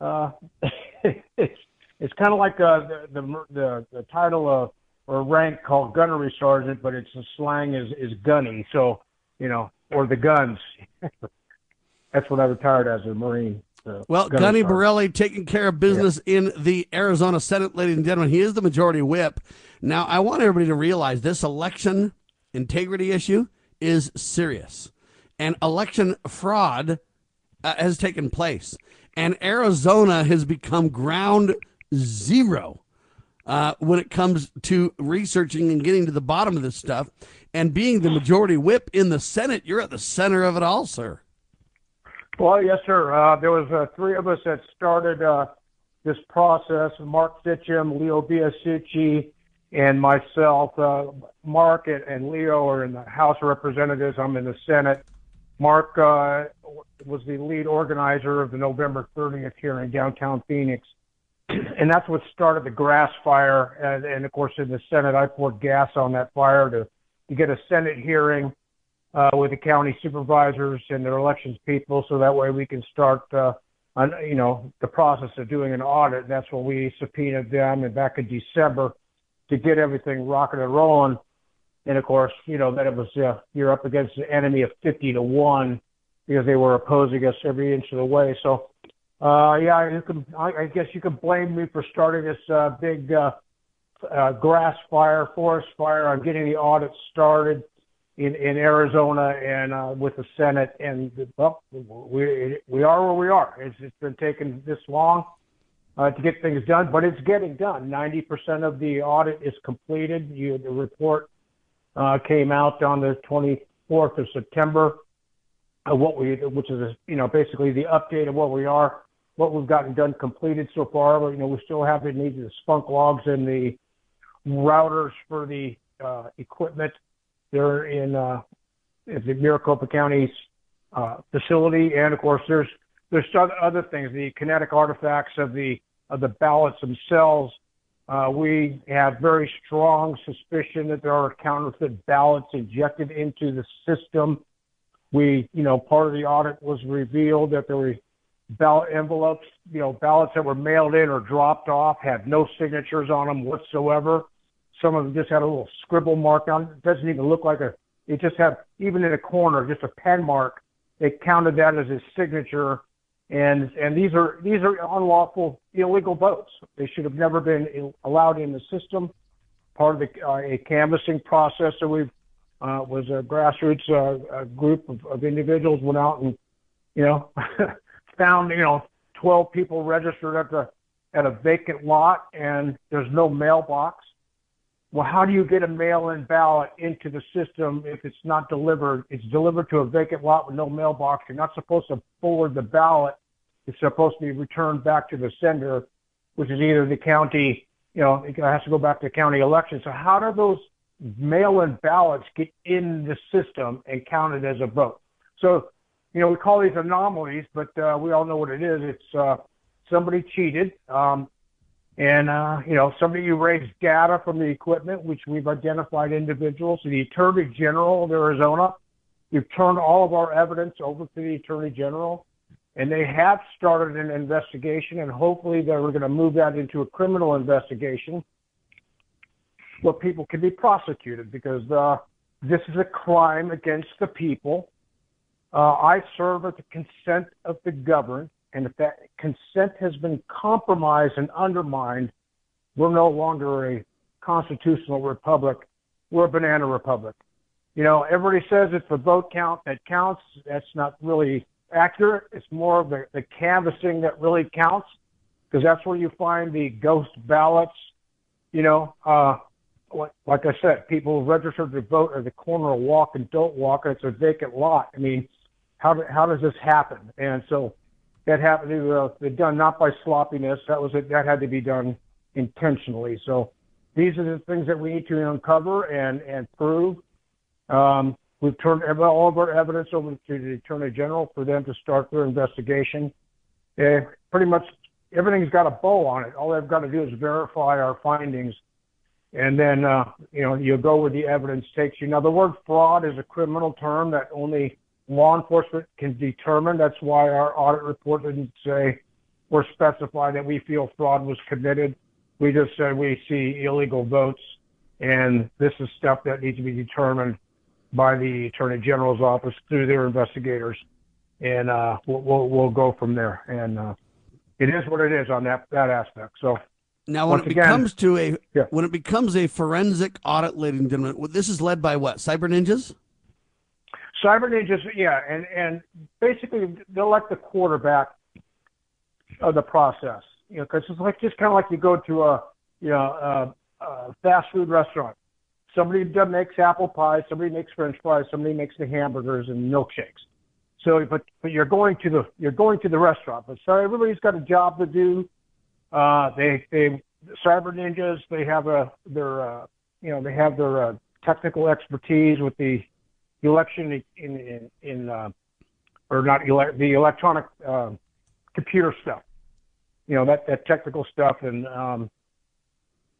uh, it's it's kind of like uh, the, the the the title of or rank called gunnery sergeant, but it's the slang is is gunny. So you know, or the guns. That's what I retired as a Marine. So, Well, Gunny sergeant. Borrelli taking care of business in the Arizona Senate, ladies and gentlemen. He is the majority whip. Now, I want everybody to realize this election integrity issue is serious, and election fraud uh, has taken place, and Arizona has become ground zero uh, when it comes to researching and getting to the bottom of this stuff. And being the majority whip in the Senate, you're at the center of it all, sir. Well, yes, sir. Uh, there was uh, three of us that started uh, this process: Mark Finchem, Leo Biasiucci, and myself. Uh, Mark and, and Leo are in the House of Representatives. I'm in the Senate. Mark uh, was the lead organizer of the November 30th here in downtown Phoenix, and that's what started the grass fire. And, and of course, in the Senate, I poured gas on that fire to to get a Senate hearing uh, with the county supervisors and their elections people, so that way we can start, uh, on, you know, the process of doing an audit. And that's when we subpoenaed them, and back in December, to get everything rocking and rolling. And of course, you know, then it was uh, you're up against an enemy of 50 to one because they were opposing us every inch of the way. So, uh, yeah, you can, I, I guess you can blame me for starting this uh, big uh, uh, grass fire, forest fire. I'm getting the audit started in, in Arizona and uh, with the Senate. And well, we we are where we are. It's, it's been taking this long uh, to get things done, but it's getting done. 90% of the audit is completed. You, the report uh, came out on the 24th of September. What we, which is you know basically the update of what we are, what we've gotten done completed so far. But, you know we still have the need the Splunk logs and the routers for the uh, equipment. They're in uh, the Maricopa County's uh, facility, and of course there's there's other things, the kinematic artifacts of the of the ballots themselves. Uh, we have very strong suspicion that there are counterfeit ballots injected into the system. We, you know, part of the audit was revealed that there were ballot envelopes, you know, ballots that were mailed in or dropped off had no signatures on them whatsoever. Some of them just had a little scribble mark on it. It doesn't even look like a, it just had, even in a corner, just a pen mark. They counted that as his signature. And, and these are, these are unlawful, illegal votes. They should have never been allowed in the system. Part of the, uh, a canvassing process that we've, uh, was a grassroots, uh, a group of, of individuals went out and, you know, found, you know, 12 people registered at the, at a vacant lot and there's no mailbox. Well, how do you get a mail-in ballot into the system if it's not delivered? It's delivered to a vacant lot with no mailbox. You're not supposed to forward the ballot. It's supposed to be returned back to the sender, which is either the county, you know, it has to go back to the county election. So how do those mail-in ballots get in the system and counted as a vote? So, you know, we call these anomalies, but uh, we all know what it is. It's uh, somebody cheated. Um, and, uh, you know, somebody erased data from the equipment, which we've identified individuals. The Attorney General of Arizona, we've turned all of our evidence over to the Attorney General, and they have started an investigation, and hopefully they're going to move that into a criminal investigation where people can be prosecuted because uh, this is a crime against the people. Uh, I serve at the consent of the governed, and if that consent has been compromised and undermined, we're no longer a constitutional republic. We're a banana republic. You know, everybody says it's the vote count that counts. That's not really accurate. It's more of the, the canvassing that really counts because that's where you find the ghost ballots. You know, uh, like, like I said, people registered to vote at the corner of walk and don't walk, and it's a vacant lot. I mean, how how does this happen? And so that happened to be done not by sloppiness. That was that had to be done intentionally. So these are the things that we need to uncover and and prove. Um, we've turned all of our evidence over to the Attorney General for them to start their investigation. Pretty much everything's got a bow on it. All they've got to do is verify our findings, and then uh, you know you go where the evidence takes you. Now the word fraud is a criminal term that only law enforcement can determine. That's why our audit report didn't say or specify that we feel fraud was committed. We just said we see illegal votes and this is stuff that needs to be determined by the Attorney General's office through their investigators, and uh, we'll, we'll we'll go from there. And uh, it is what it is on that that aspect. So Now, when once it again, becomes to a when it becomes a forensic audit, ladies and gentlemen, this is led by what? Cyber ninjas. Cyber ninjas, yeah, and and basically they're like the quarterback of the process, you know, because it's like just kind of like you go to a you know a, a fast food restaurant. Somebody makes apple pie, somebody makes French fries, somebody makes the hamburgers and milkshakes. So, but but you're going to the you're going to the restaurant, but so everybody's got a job to do. Uh, they they cyber ninjas they have a their uh, you know they have their uh, technical expertise with election in in, in uh, or not ele- the electronic uh, computer stuff. You know that that technical stuff and um,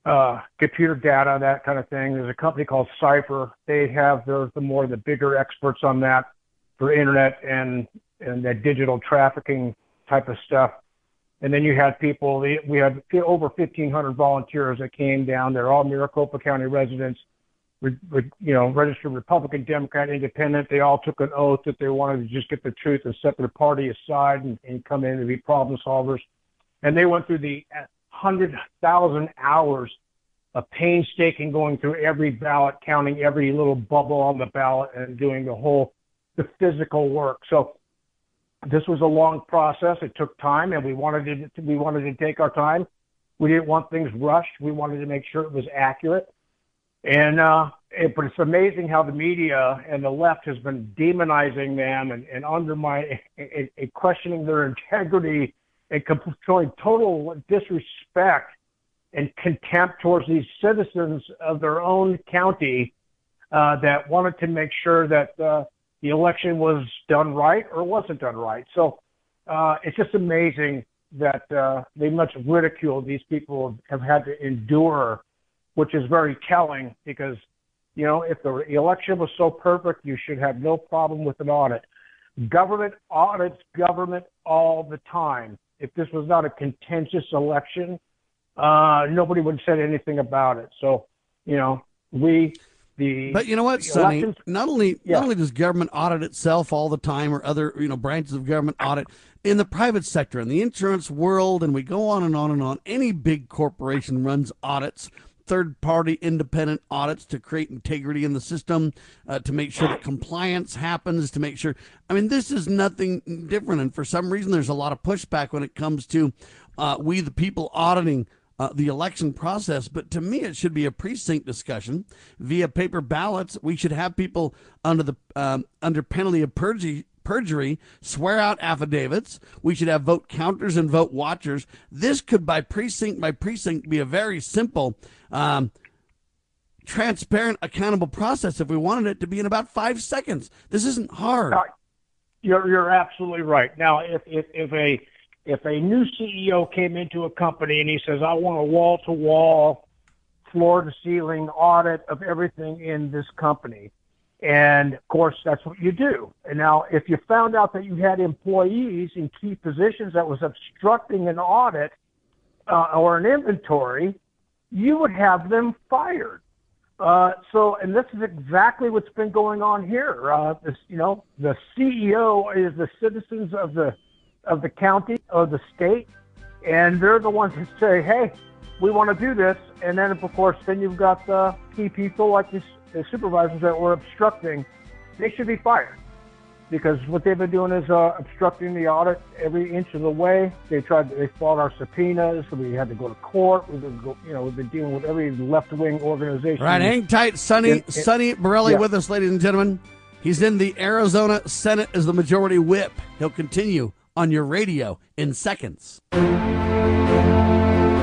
uh, computer data that kind of thing. There's a company called CyFIR. They have the the more the bigger experts on that for internet and and that digital trafficking type of stuff. And then you had people. We had over 1,500 volunteers that came down. They're all Maricopa County residents re, you know, registered Republican, Democrat, Independent. They all took an oath that they wanted to just get the truth and set their party aside and, and come in and be problem solvers. And they went through the hundred thousand hours of painstaking going through every ballot, counting every little bubble on the ballot, and doing the whole the physical work. So this was a long process. It took time, and we wanted to we wanted to take our time. We didn't want things rushed. We wanted to make sure it was accurate. And uh, it, but it's amazing how the media and the left has been demonizing them and, and undermining and, questioning their integrity and showing total disrespect and contempt towards these citizens of their own county uh, that wanted to make sure that uh, the election was done right or wasn't done right. So uh, it's just amazing that uh, they much ridicule these people have had to endure which is very telling because, you know, if the election was so perfect, you should have no problem with an audit. Government audits government all the time. If this was not a contentious election, uh, nobody would have said anything about it. So, you know, we the but you know what, Sonny? Elections, not only yeah. not only does government audit itself all the time, or other you know branches of government audit in the private sector, in the insurance world, and we go on and on and on. Any big corporation runs audits third party independent audits to create integrity in the system, uh, to make sure that compliance happens, to make sure. I mean, this is nothing different. And for some reason, there's a lot of pushback when it comes to uh, we, the people, auditing. Uh, the election process, but to me, it should be a precinct discussion via paper ballots. We should have people under the um, under penalty of perjury perjury, swear out affidavits. We should have vote counters and vote watchers. This could, by precinct by precinct, be a very simple um, transparent, accountable process if we wanted it to be in about five seconds. This isn't hard. Uh, you're you're absolutely right. Now, if if if a if a new CEO came into a company and he says, "I want a wall to wall, floor to ceiling audit of everything in this company," and of course that's what you do. And now, if you found out that you had employees in key positions that was obstructing an audit uh, or an inventory, you would have them fired. Uh, so, and this is exactly what's been going on here. Uh, this, you know, the CEO is the citizens of the of the county or the state, and they're the ones who say, "Hey, we want to do this." And then, of course, then you've got the key people like the, the supervisors that were obstructing. They should be fired because what they've been doing is uh, obstructing the audit every inch of the way. They tried, they fought our subpoenas, so we had to go to court. We've been, go, you know, we've been dealing with every left-wing organization. Right, hang tight, Sonny, in, in, Sonny Borrelli yeah. with us, ladies and gentlemen. He's in the Arizona Senate as the majority whip. He'll continue on your radio in seconds.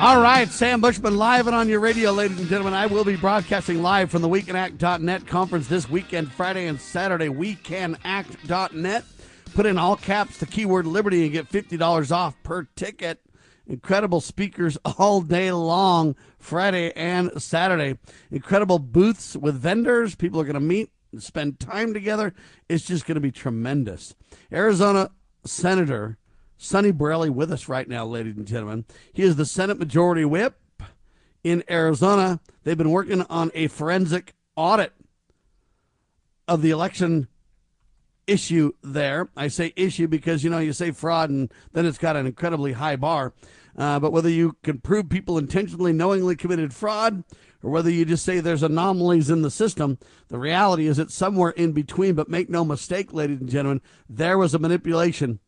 All right, Sam Bushman live and on your radio, ladies and gentlemen. I will be broadcasting live from the WeCanAct.net conference this weekend, Friday and Saturday. WeCanAct.net. Put in all caps the keyword Liberty and get $50 off per ticket. Incredible speakers all day long, Friday and Saturday. Incredible booths with vendors. People are going to meet and spend time together. It's just going to be tremendous. Arizona Senator Sonny Borrelli with us right now, ladies and gentlemen. He is the Senate Majority Whip in Arizona. They've been working on a forensic audit of the election issue there. I say issue because, you know, you say fraud and then it's got an incredibly high bar. Uh, but whether you can prove people intentionally, knowingly committed fraud, or whether you just say there's anomalies in the system, the reality is it's somewhere in between. But make no mistake, ladies and gentlemen, there was a manipulation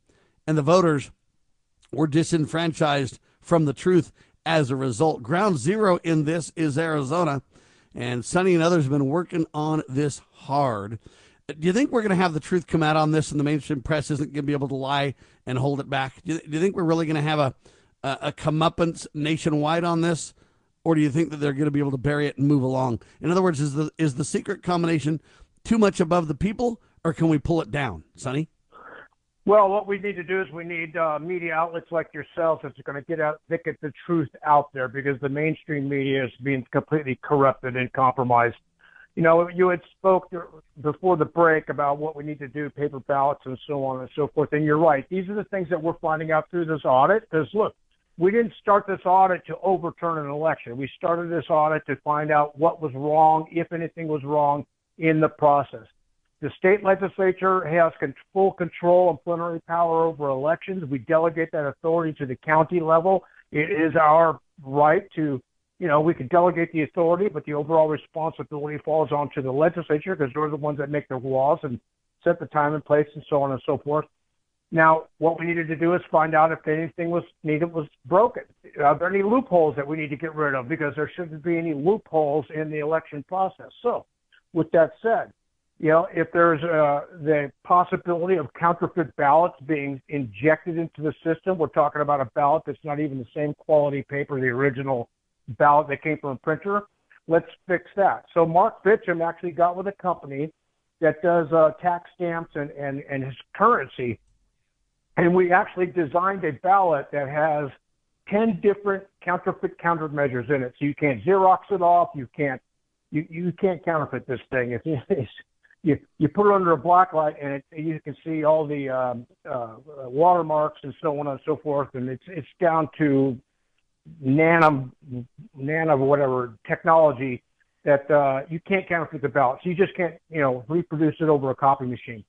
and the voters were disenfranchised from the truth as a result. Ground zero in this is Arizona, and Sonny and others have been working on this hard. Do you think we're going to have the truth come out on this, and the mainstream press isn't going to be able to lie and hold it back? Do you, do you think we're really going to have a, a a comeuppance nationwide on this, or do you think that they're going to be able to bury it and move along? In other words, is the is the secret combination too much above the people, or can we pull it down, Sonny? Well, what we need to do is we need uh, media outlets like yourselves that's going to get out, get the truth out there because the mainstream media is being completely corrupted and compromised. You know, you had spoke before the break about what we need to do, paper ballots and so on and so forth. And you're right; these are the things that we're finding out through this audit. Because look, we didn't start this audit to overturn an election. We started this audit to find out what was wrong, if anything was wrong in the process. The state legislature has full control and plenary power over elections. We delegate that authority to the county level. It is our right to, you know, we can delegate the authority, but the overall responsibility falls onto the legislature because they're the ones that make the laws and set the time and place and so on and so forth. Now, what we needed to do is find out if anything was needed was broken. Are there any loopholes that we need to get rid of? Because there shouldn't be any loopholes in the election process. So, with that said, you know, if there's uh, the possibility of counterfeit ballots being injected into the system, we're talking about a ballot that's not even the same quality paper, the original ballot that came from a printer. Let's fix that. So Mark Finchem actually got with a company that does uh, tax stamps and, and, and his currency. And we actually designed a ballot that has 10 different counterfeit countermeasures in it. So you can't Xerox it off. You can't, you, you can't counterfeit this thing. It's, it's, you you put it under a black light and it, you can see all the um, uh, watermarks and so on and so forth, and it's it's down to nano nano whatever technology that uh, you can't counterfeit the ballots. You just can't you know reproduce it over a copy machine.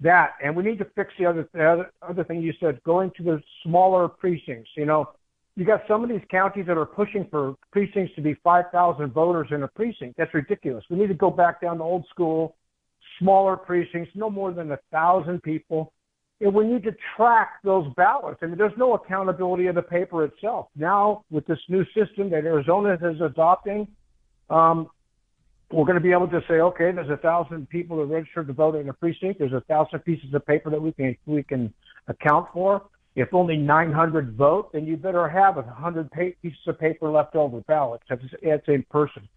That and we need to fix the other the other, other thing you said, going to the smaller precincts. You know, you got some of these counties that are pushing for precincts to be 5,000 voters in a precinct. That's ridiculous. We need to go back down to old school smaller precincts, no more than a thousand people, and we need to track those ballots. I mean, there's no accountability of the paper itself. Now, with this new system that Arizona is adopting, um, we're going to be able to say, okay, there's a thousand people that registered to vote in a precinct. There's a thousand pieces of paper that we can we can account for. If only 900 vote, then you better have a 100 pa- pieces of paper left over ballots. That's in person.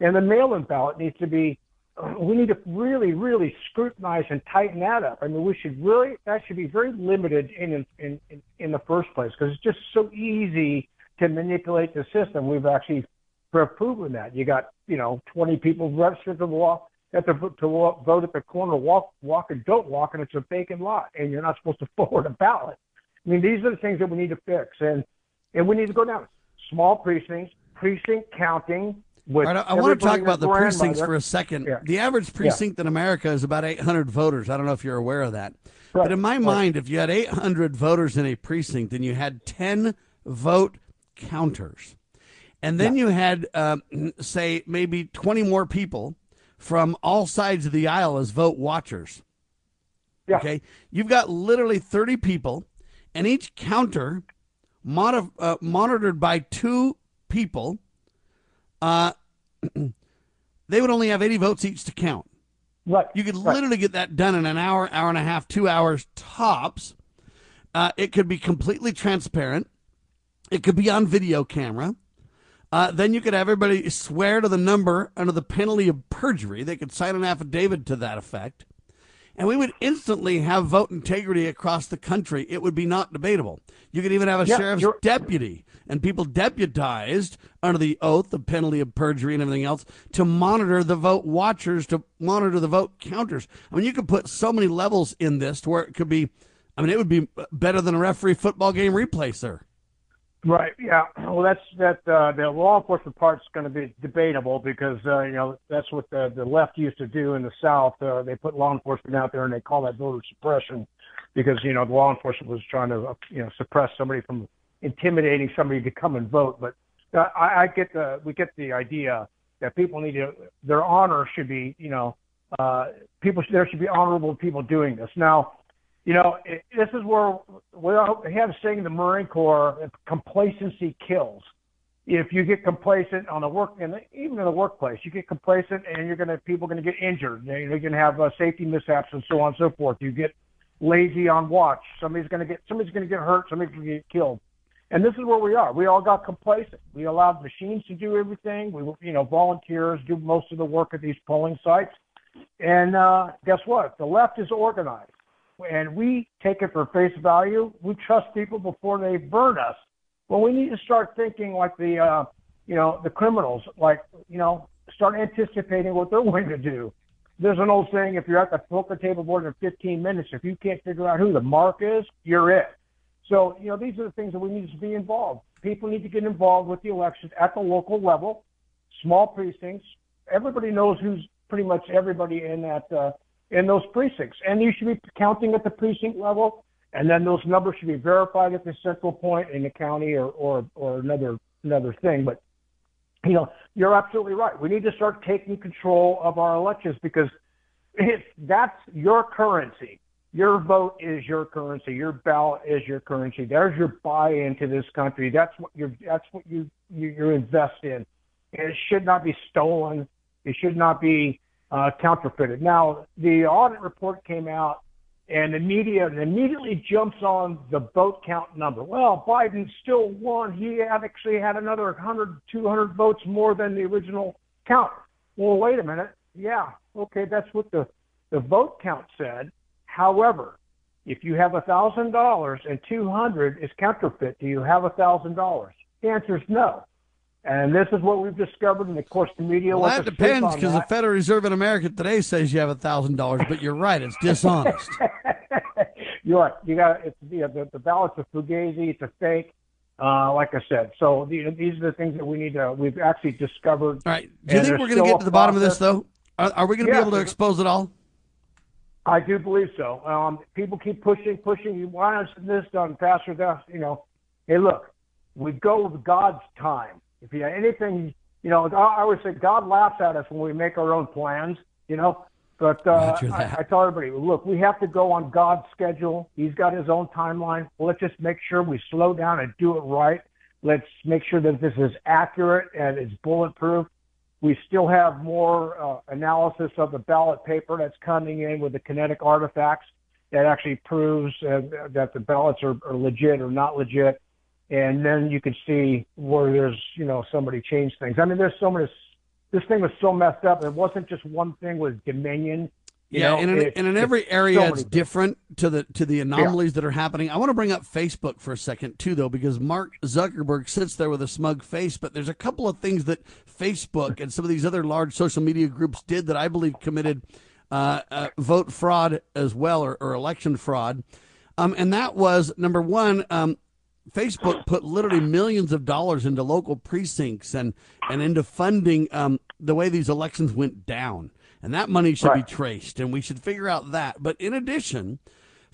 And the mail-in ballot needs to be. Uh, we need to really, really scrutinize and tighten that up. I mean, we should really that should be very limited in in in, in the first place because it's just so easy to manipulate the system. We've actually proven that. You got you know 20 people registered to walk at the to walk, vote at the corner, walk walk and don't walk, and it's a vacant lot, and you're not supposed to forward a ballot. I mean, these are the things that we need to fix, and and we need to go down small precincts, precinct counting. With right, I, I want to talk about the precincts for a second. Yeah. The average precinct in America is about 800 voters. I don't know if you're aware of that. But in my mind, if you had 800 voters in a precinct and you had 10 vote counters, and then you had, um, say, maybe 20 more people from all sides of the aisle as vote watchers. Okay. You've got literally 30 people, and each counter moni- uh, monitored by two people. Uh, they would only have 80 votes each to count. Right. You could literally get that done in an hour, hour and a half, two hours tops. Uh, it could be completely transparent. It could be on video camera. Uh, then you could have everybody swear to the number under the penalty of perjury. They could sign an affidavit to that effect. And we would instantly have vote integrity across the country. It would be not debatable. You could even have a Yeah, sheriff's deputy and people deputized under the oath, the penalty of perjury, and everything else to monitor the vote watchers, to monitor the vote counters. I mean, you could put so many levels in this to where it could be, I mean, it would be better than a referee football game replay, sir. Right. Yeah. Well, that's that. Uh, the law enforcement part's going to be debatable because uh, you know that's what the the left used to do in the South. Uh, they put law enforcement out there and they call that voter suppression because you know the law enforcement was trying to uh, you know suppress somebody from intimidating somebody to come and vote. But I, I get the we get the idea that people need to their honor should be you know uh, people there should be honorable people doing this now. You know, it, this is where we have saying in the Marine Corps: complacency kills. If you get complacent on the work, and even in the workplace, you get complacent, and you're gonna people are gonna get injured. You're gonna have uh, safety mishaps and so on and so forth. You get lazy on watch. Somebody's gonna get somebody's gonna get hurt. Somebody's gonna get killed. And this is where we are. We all got complacent. We allowed machines to do everything. We, you know, volunteers do most of the work at these polling sites. And uh, guess what? The left is organized, and we take it for face value. We trust people before they burn us. Well, we need to start thinking like the, uh, you know, the criminals. Like, you know, start anticipating what they're going to do. There's an old saying: if you're at the poker table more than 15 minutes, if you can't figure out who the mark is, you're it. So, you know, these are the things that we need to be involved. People need to get involved with the elections at the local level, small precincts. Everybody knows who's pretty much everybody in that uh, in those precincts, and you should be counting at the precinct level, and then those numbers should be verified at the central point in the county or or, or another another thing. But you know, you're absolutely right. We need to start taking control of our elections because if that's your currency. Your vote is your currency. Your ballot is your currency. There's your buy into this country. That's what you're. That's what you you, you invest in, and it should not be stolen. It should not be uh, counterfeited. Now, the audit report came out, and the media immediately jumps on the vote count number. Well, Biden still won. He actually had another 100, 200 votes more than the original count. Well, wait a minute. Yeah, okay, that's what the the vote count said. However, if you have a thousand dollars and two hundred is counterfeit, do you have a thousand dollars? The answer is no. And this is what we've discovered, and of course the media. Well, that depends because the. Federal Reserve in America today says you have a thousand dollars, but you're right, it's dishonest. You're right. You got it's the the, the ballots are fugazi. It's a fake. Uh, like I said, so the, these are the things that we need to. We've actually discovered. All right. Do you think we're going to get to the bottom of this, though? Are, are we going to Yeah. be able to expose it all? I do believe so. Um, people keep pushing, pushing. You want us this done faster? That you know. Hey, look, we go with God's time. If you have anything, you know, I I always say God laughs at us when we make our own plans. You know, But uh, I, I tell everybody, look, we have to go on God's schedule. He's got his own timeline. Let's just make sure we slow down and do it right. Let's make sure that this is accurate and it's bulletproof. We still have more uh, analysis of the ballot paper that's coming in with the kinematic artifacts that actually proves uh, that the ballots are, are legit or not legit. And then you can see where there's, you know, somebody changed things. I mean, there's so many. This thing was so messed up. It wasn't just one thing with Dominion. You yeah, know, and in, and in every area many it's things. different to the to the anomalies that are happening. I want to bring up Facebook for a second too, though, because Mark Zuckerberg sits there with a smug face. But there's a couple of things that Facebook and some of these other large social media groups did that I believe committed uh, uh, vote fraud as well, or, or election fraud. Um, and that was number one. Um, Facebook put literally millions of dollars into local precincts and and into funding um, the way these elections went down, and that money should Right. be traced, and we should figure out that. But in addition,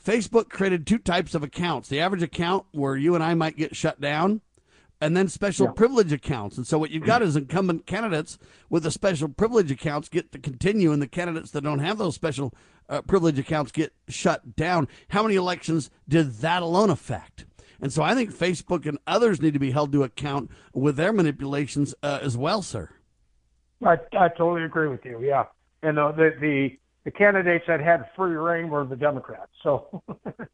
Facebook created two types of accounts: the average account where you and I might get shut down, and then special Yeah. privilege accounts. And so what you've got is incumbent candidates with the special privilege accounts get to continue, and the candidates that don't have those special uh, privilege accounts get shut down. How many elections did that alone affect? And so I think Facebook and others need to be held to account with their manipulations uh, as well, sir. I, I totally agree with you. Yeah, and the the the, the candidates that had free reign were the Democrats. So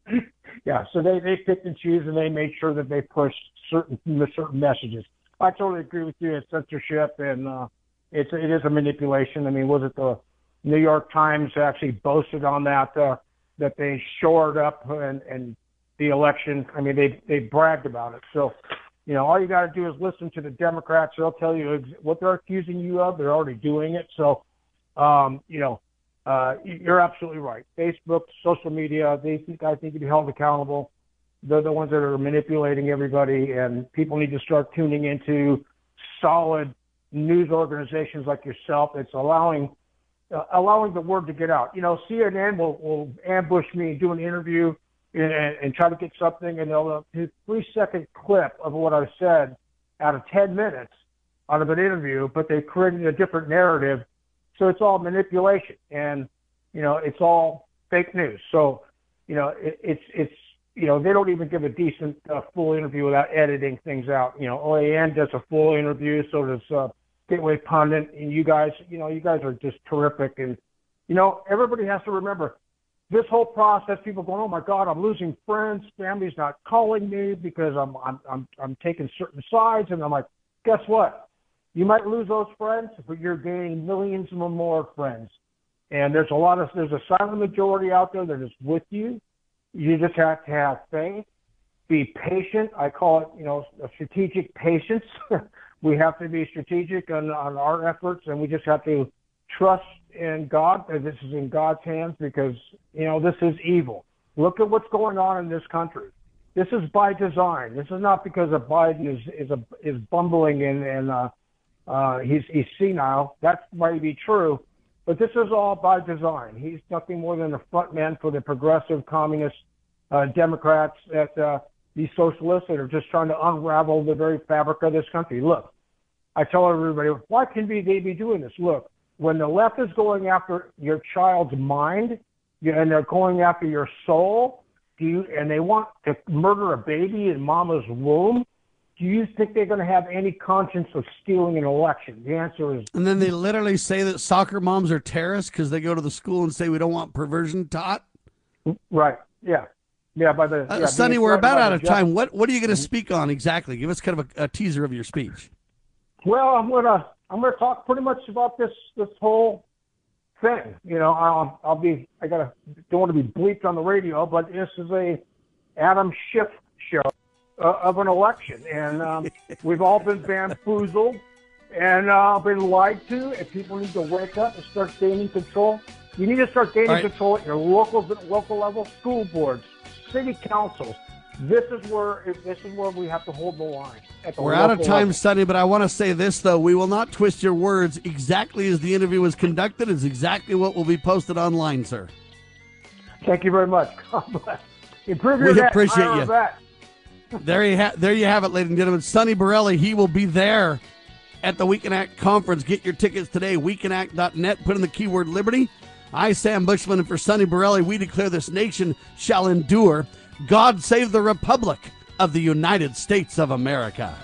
yeah, so they they picked and choose and they made sure that they pushed certain certain messages. I totally agree with you. It's censorship and uh, it's it is a manipulation. I mean, was it the New York Times actually boasted on that uh, that they shored up and and the election? I mean, they they bragged about it. So you know, all you got to do is listen to the Democrats. They'll tell you what they're accusing you of. They're already doing it. So, um, you know, uh, you're absolutely right. Facebook, social media, think I think to be held accountable. They're the ones that are manipulating everybody, and people need to start tuning into solid news organizations like yourself. It's allowing uh, allowing the word to get out. You know, CNN will, will ambush me, do an interview, and, and try to get something, and they'll uh, do a three second clip of what I said out of 10 minutes out of an interview, but they created a different narrative. So it's all manipulation and, you know, it's all fake news. So, you know, it, it's, it's, you know, they don't even give a decent uh, full interview without editing things out. You know, OAN does a full interview, so does uh, Gateway Pundit, and you guys, you know, you guys are just terrific. And, you know, everybody has to remember this whole process, people going, "Oh my God, I'm losing friends. Family's not calling me because I'm I'm I'm I'm taking certain sides." And I'm like, guess what? You might lose those friends, but you're gaining millions more friends. And there's a lot of there's a silent majority out there that is with you. You just have to have faith, be patient. I call it, you know, strategic patience. we have to be strategic on, on our efforts, and we just have to trust in God that this is in God's hands because you know this is evil. Look at what's going on in this country. This is by design. This is not because of Biden is is a, is bumbling and and uh, uh, he's he's senile. That might be true, but this is all by design. He's nothing more than a front man for the progressive communist uh, Democrats that uh, these socialists that are just trying to unravel the very fabric of this country. Look, I tell everybody, why can they be doing this? Look, when the left is going after your child's mind and they're going after your soul, do you and they want to murder a baby in mama's womb? Do you think they're going to have any conscience of stealing an election? The answer is And then they literally say that soccer moms are terrorists because they go to the school and say we don't want perversion taught. right. Yeah, yeah. By the Uh, yeah, Sonny, we're about out of judge- time. What what are you going to speak on exactly? Give us kind of a, a teaser of your speech. Well, I'm gonna I'm gonna talk pretty much about this this whole thing. You know, I'll I'll be I gotta don't want to be bleeped on the radio, but this is a Adam Schiff show uh, of an election, and um, we've all been bamboozled and uh, been lied to. And people need to wake up and start gaining control. You need to start gaining All right. control at your local local level, school boards, city councils. This is where this is where we have to hold the line. At the We're out of time, level. Sonny, but I want to say this, though. We will not twist your words. Exactly as the interview was conducted is exactly what will be posted online, sir. Thank you very much. God bless. Improve your We net, appreciate hire you. vet. There you, ha- there you have it, ladies and gentlemen. Sonny Borrelli, he will be there at the We Can Act conference. Get your tickets today, wecanact.net. Put in the keyword Liberty. I, Sam Bushman, and for Sonny Borrelli, we declare this nation shall endure. God save the Republic of the United States of America.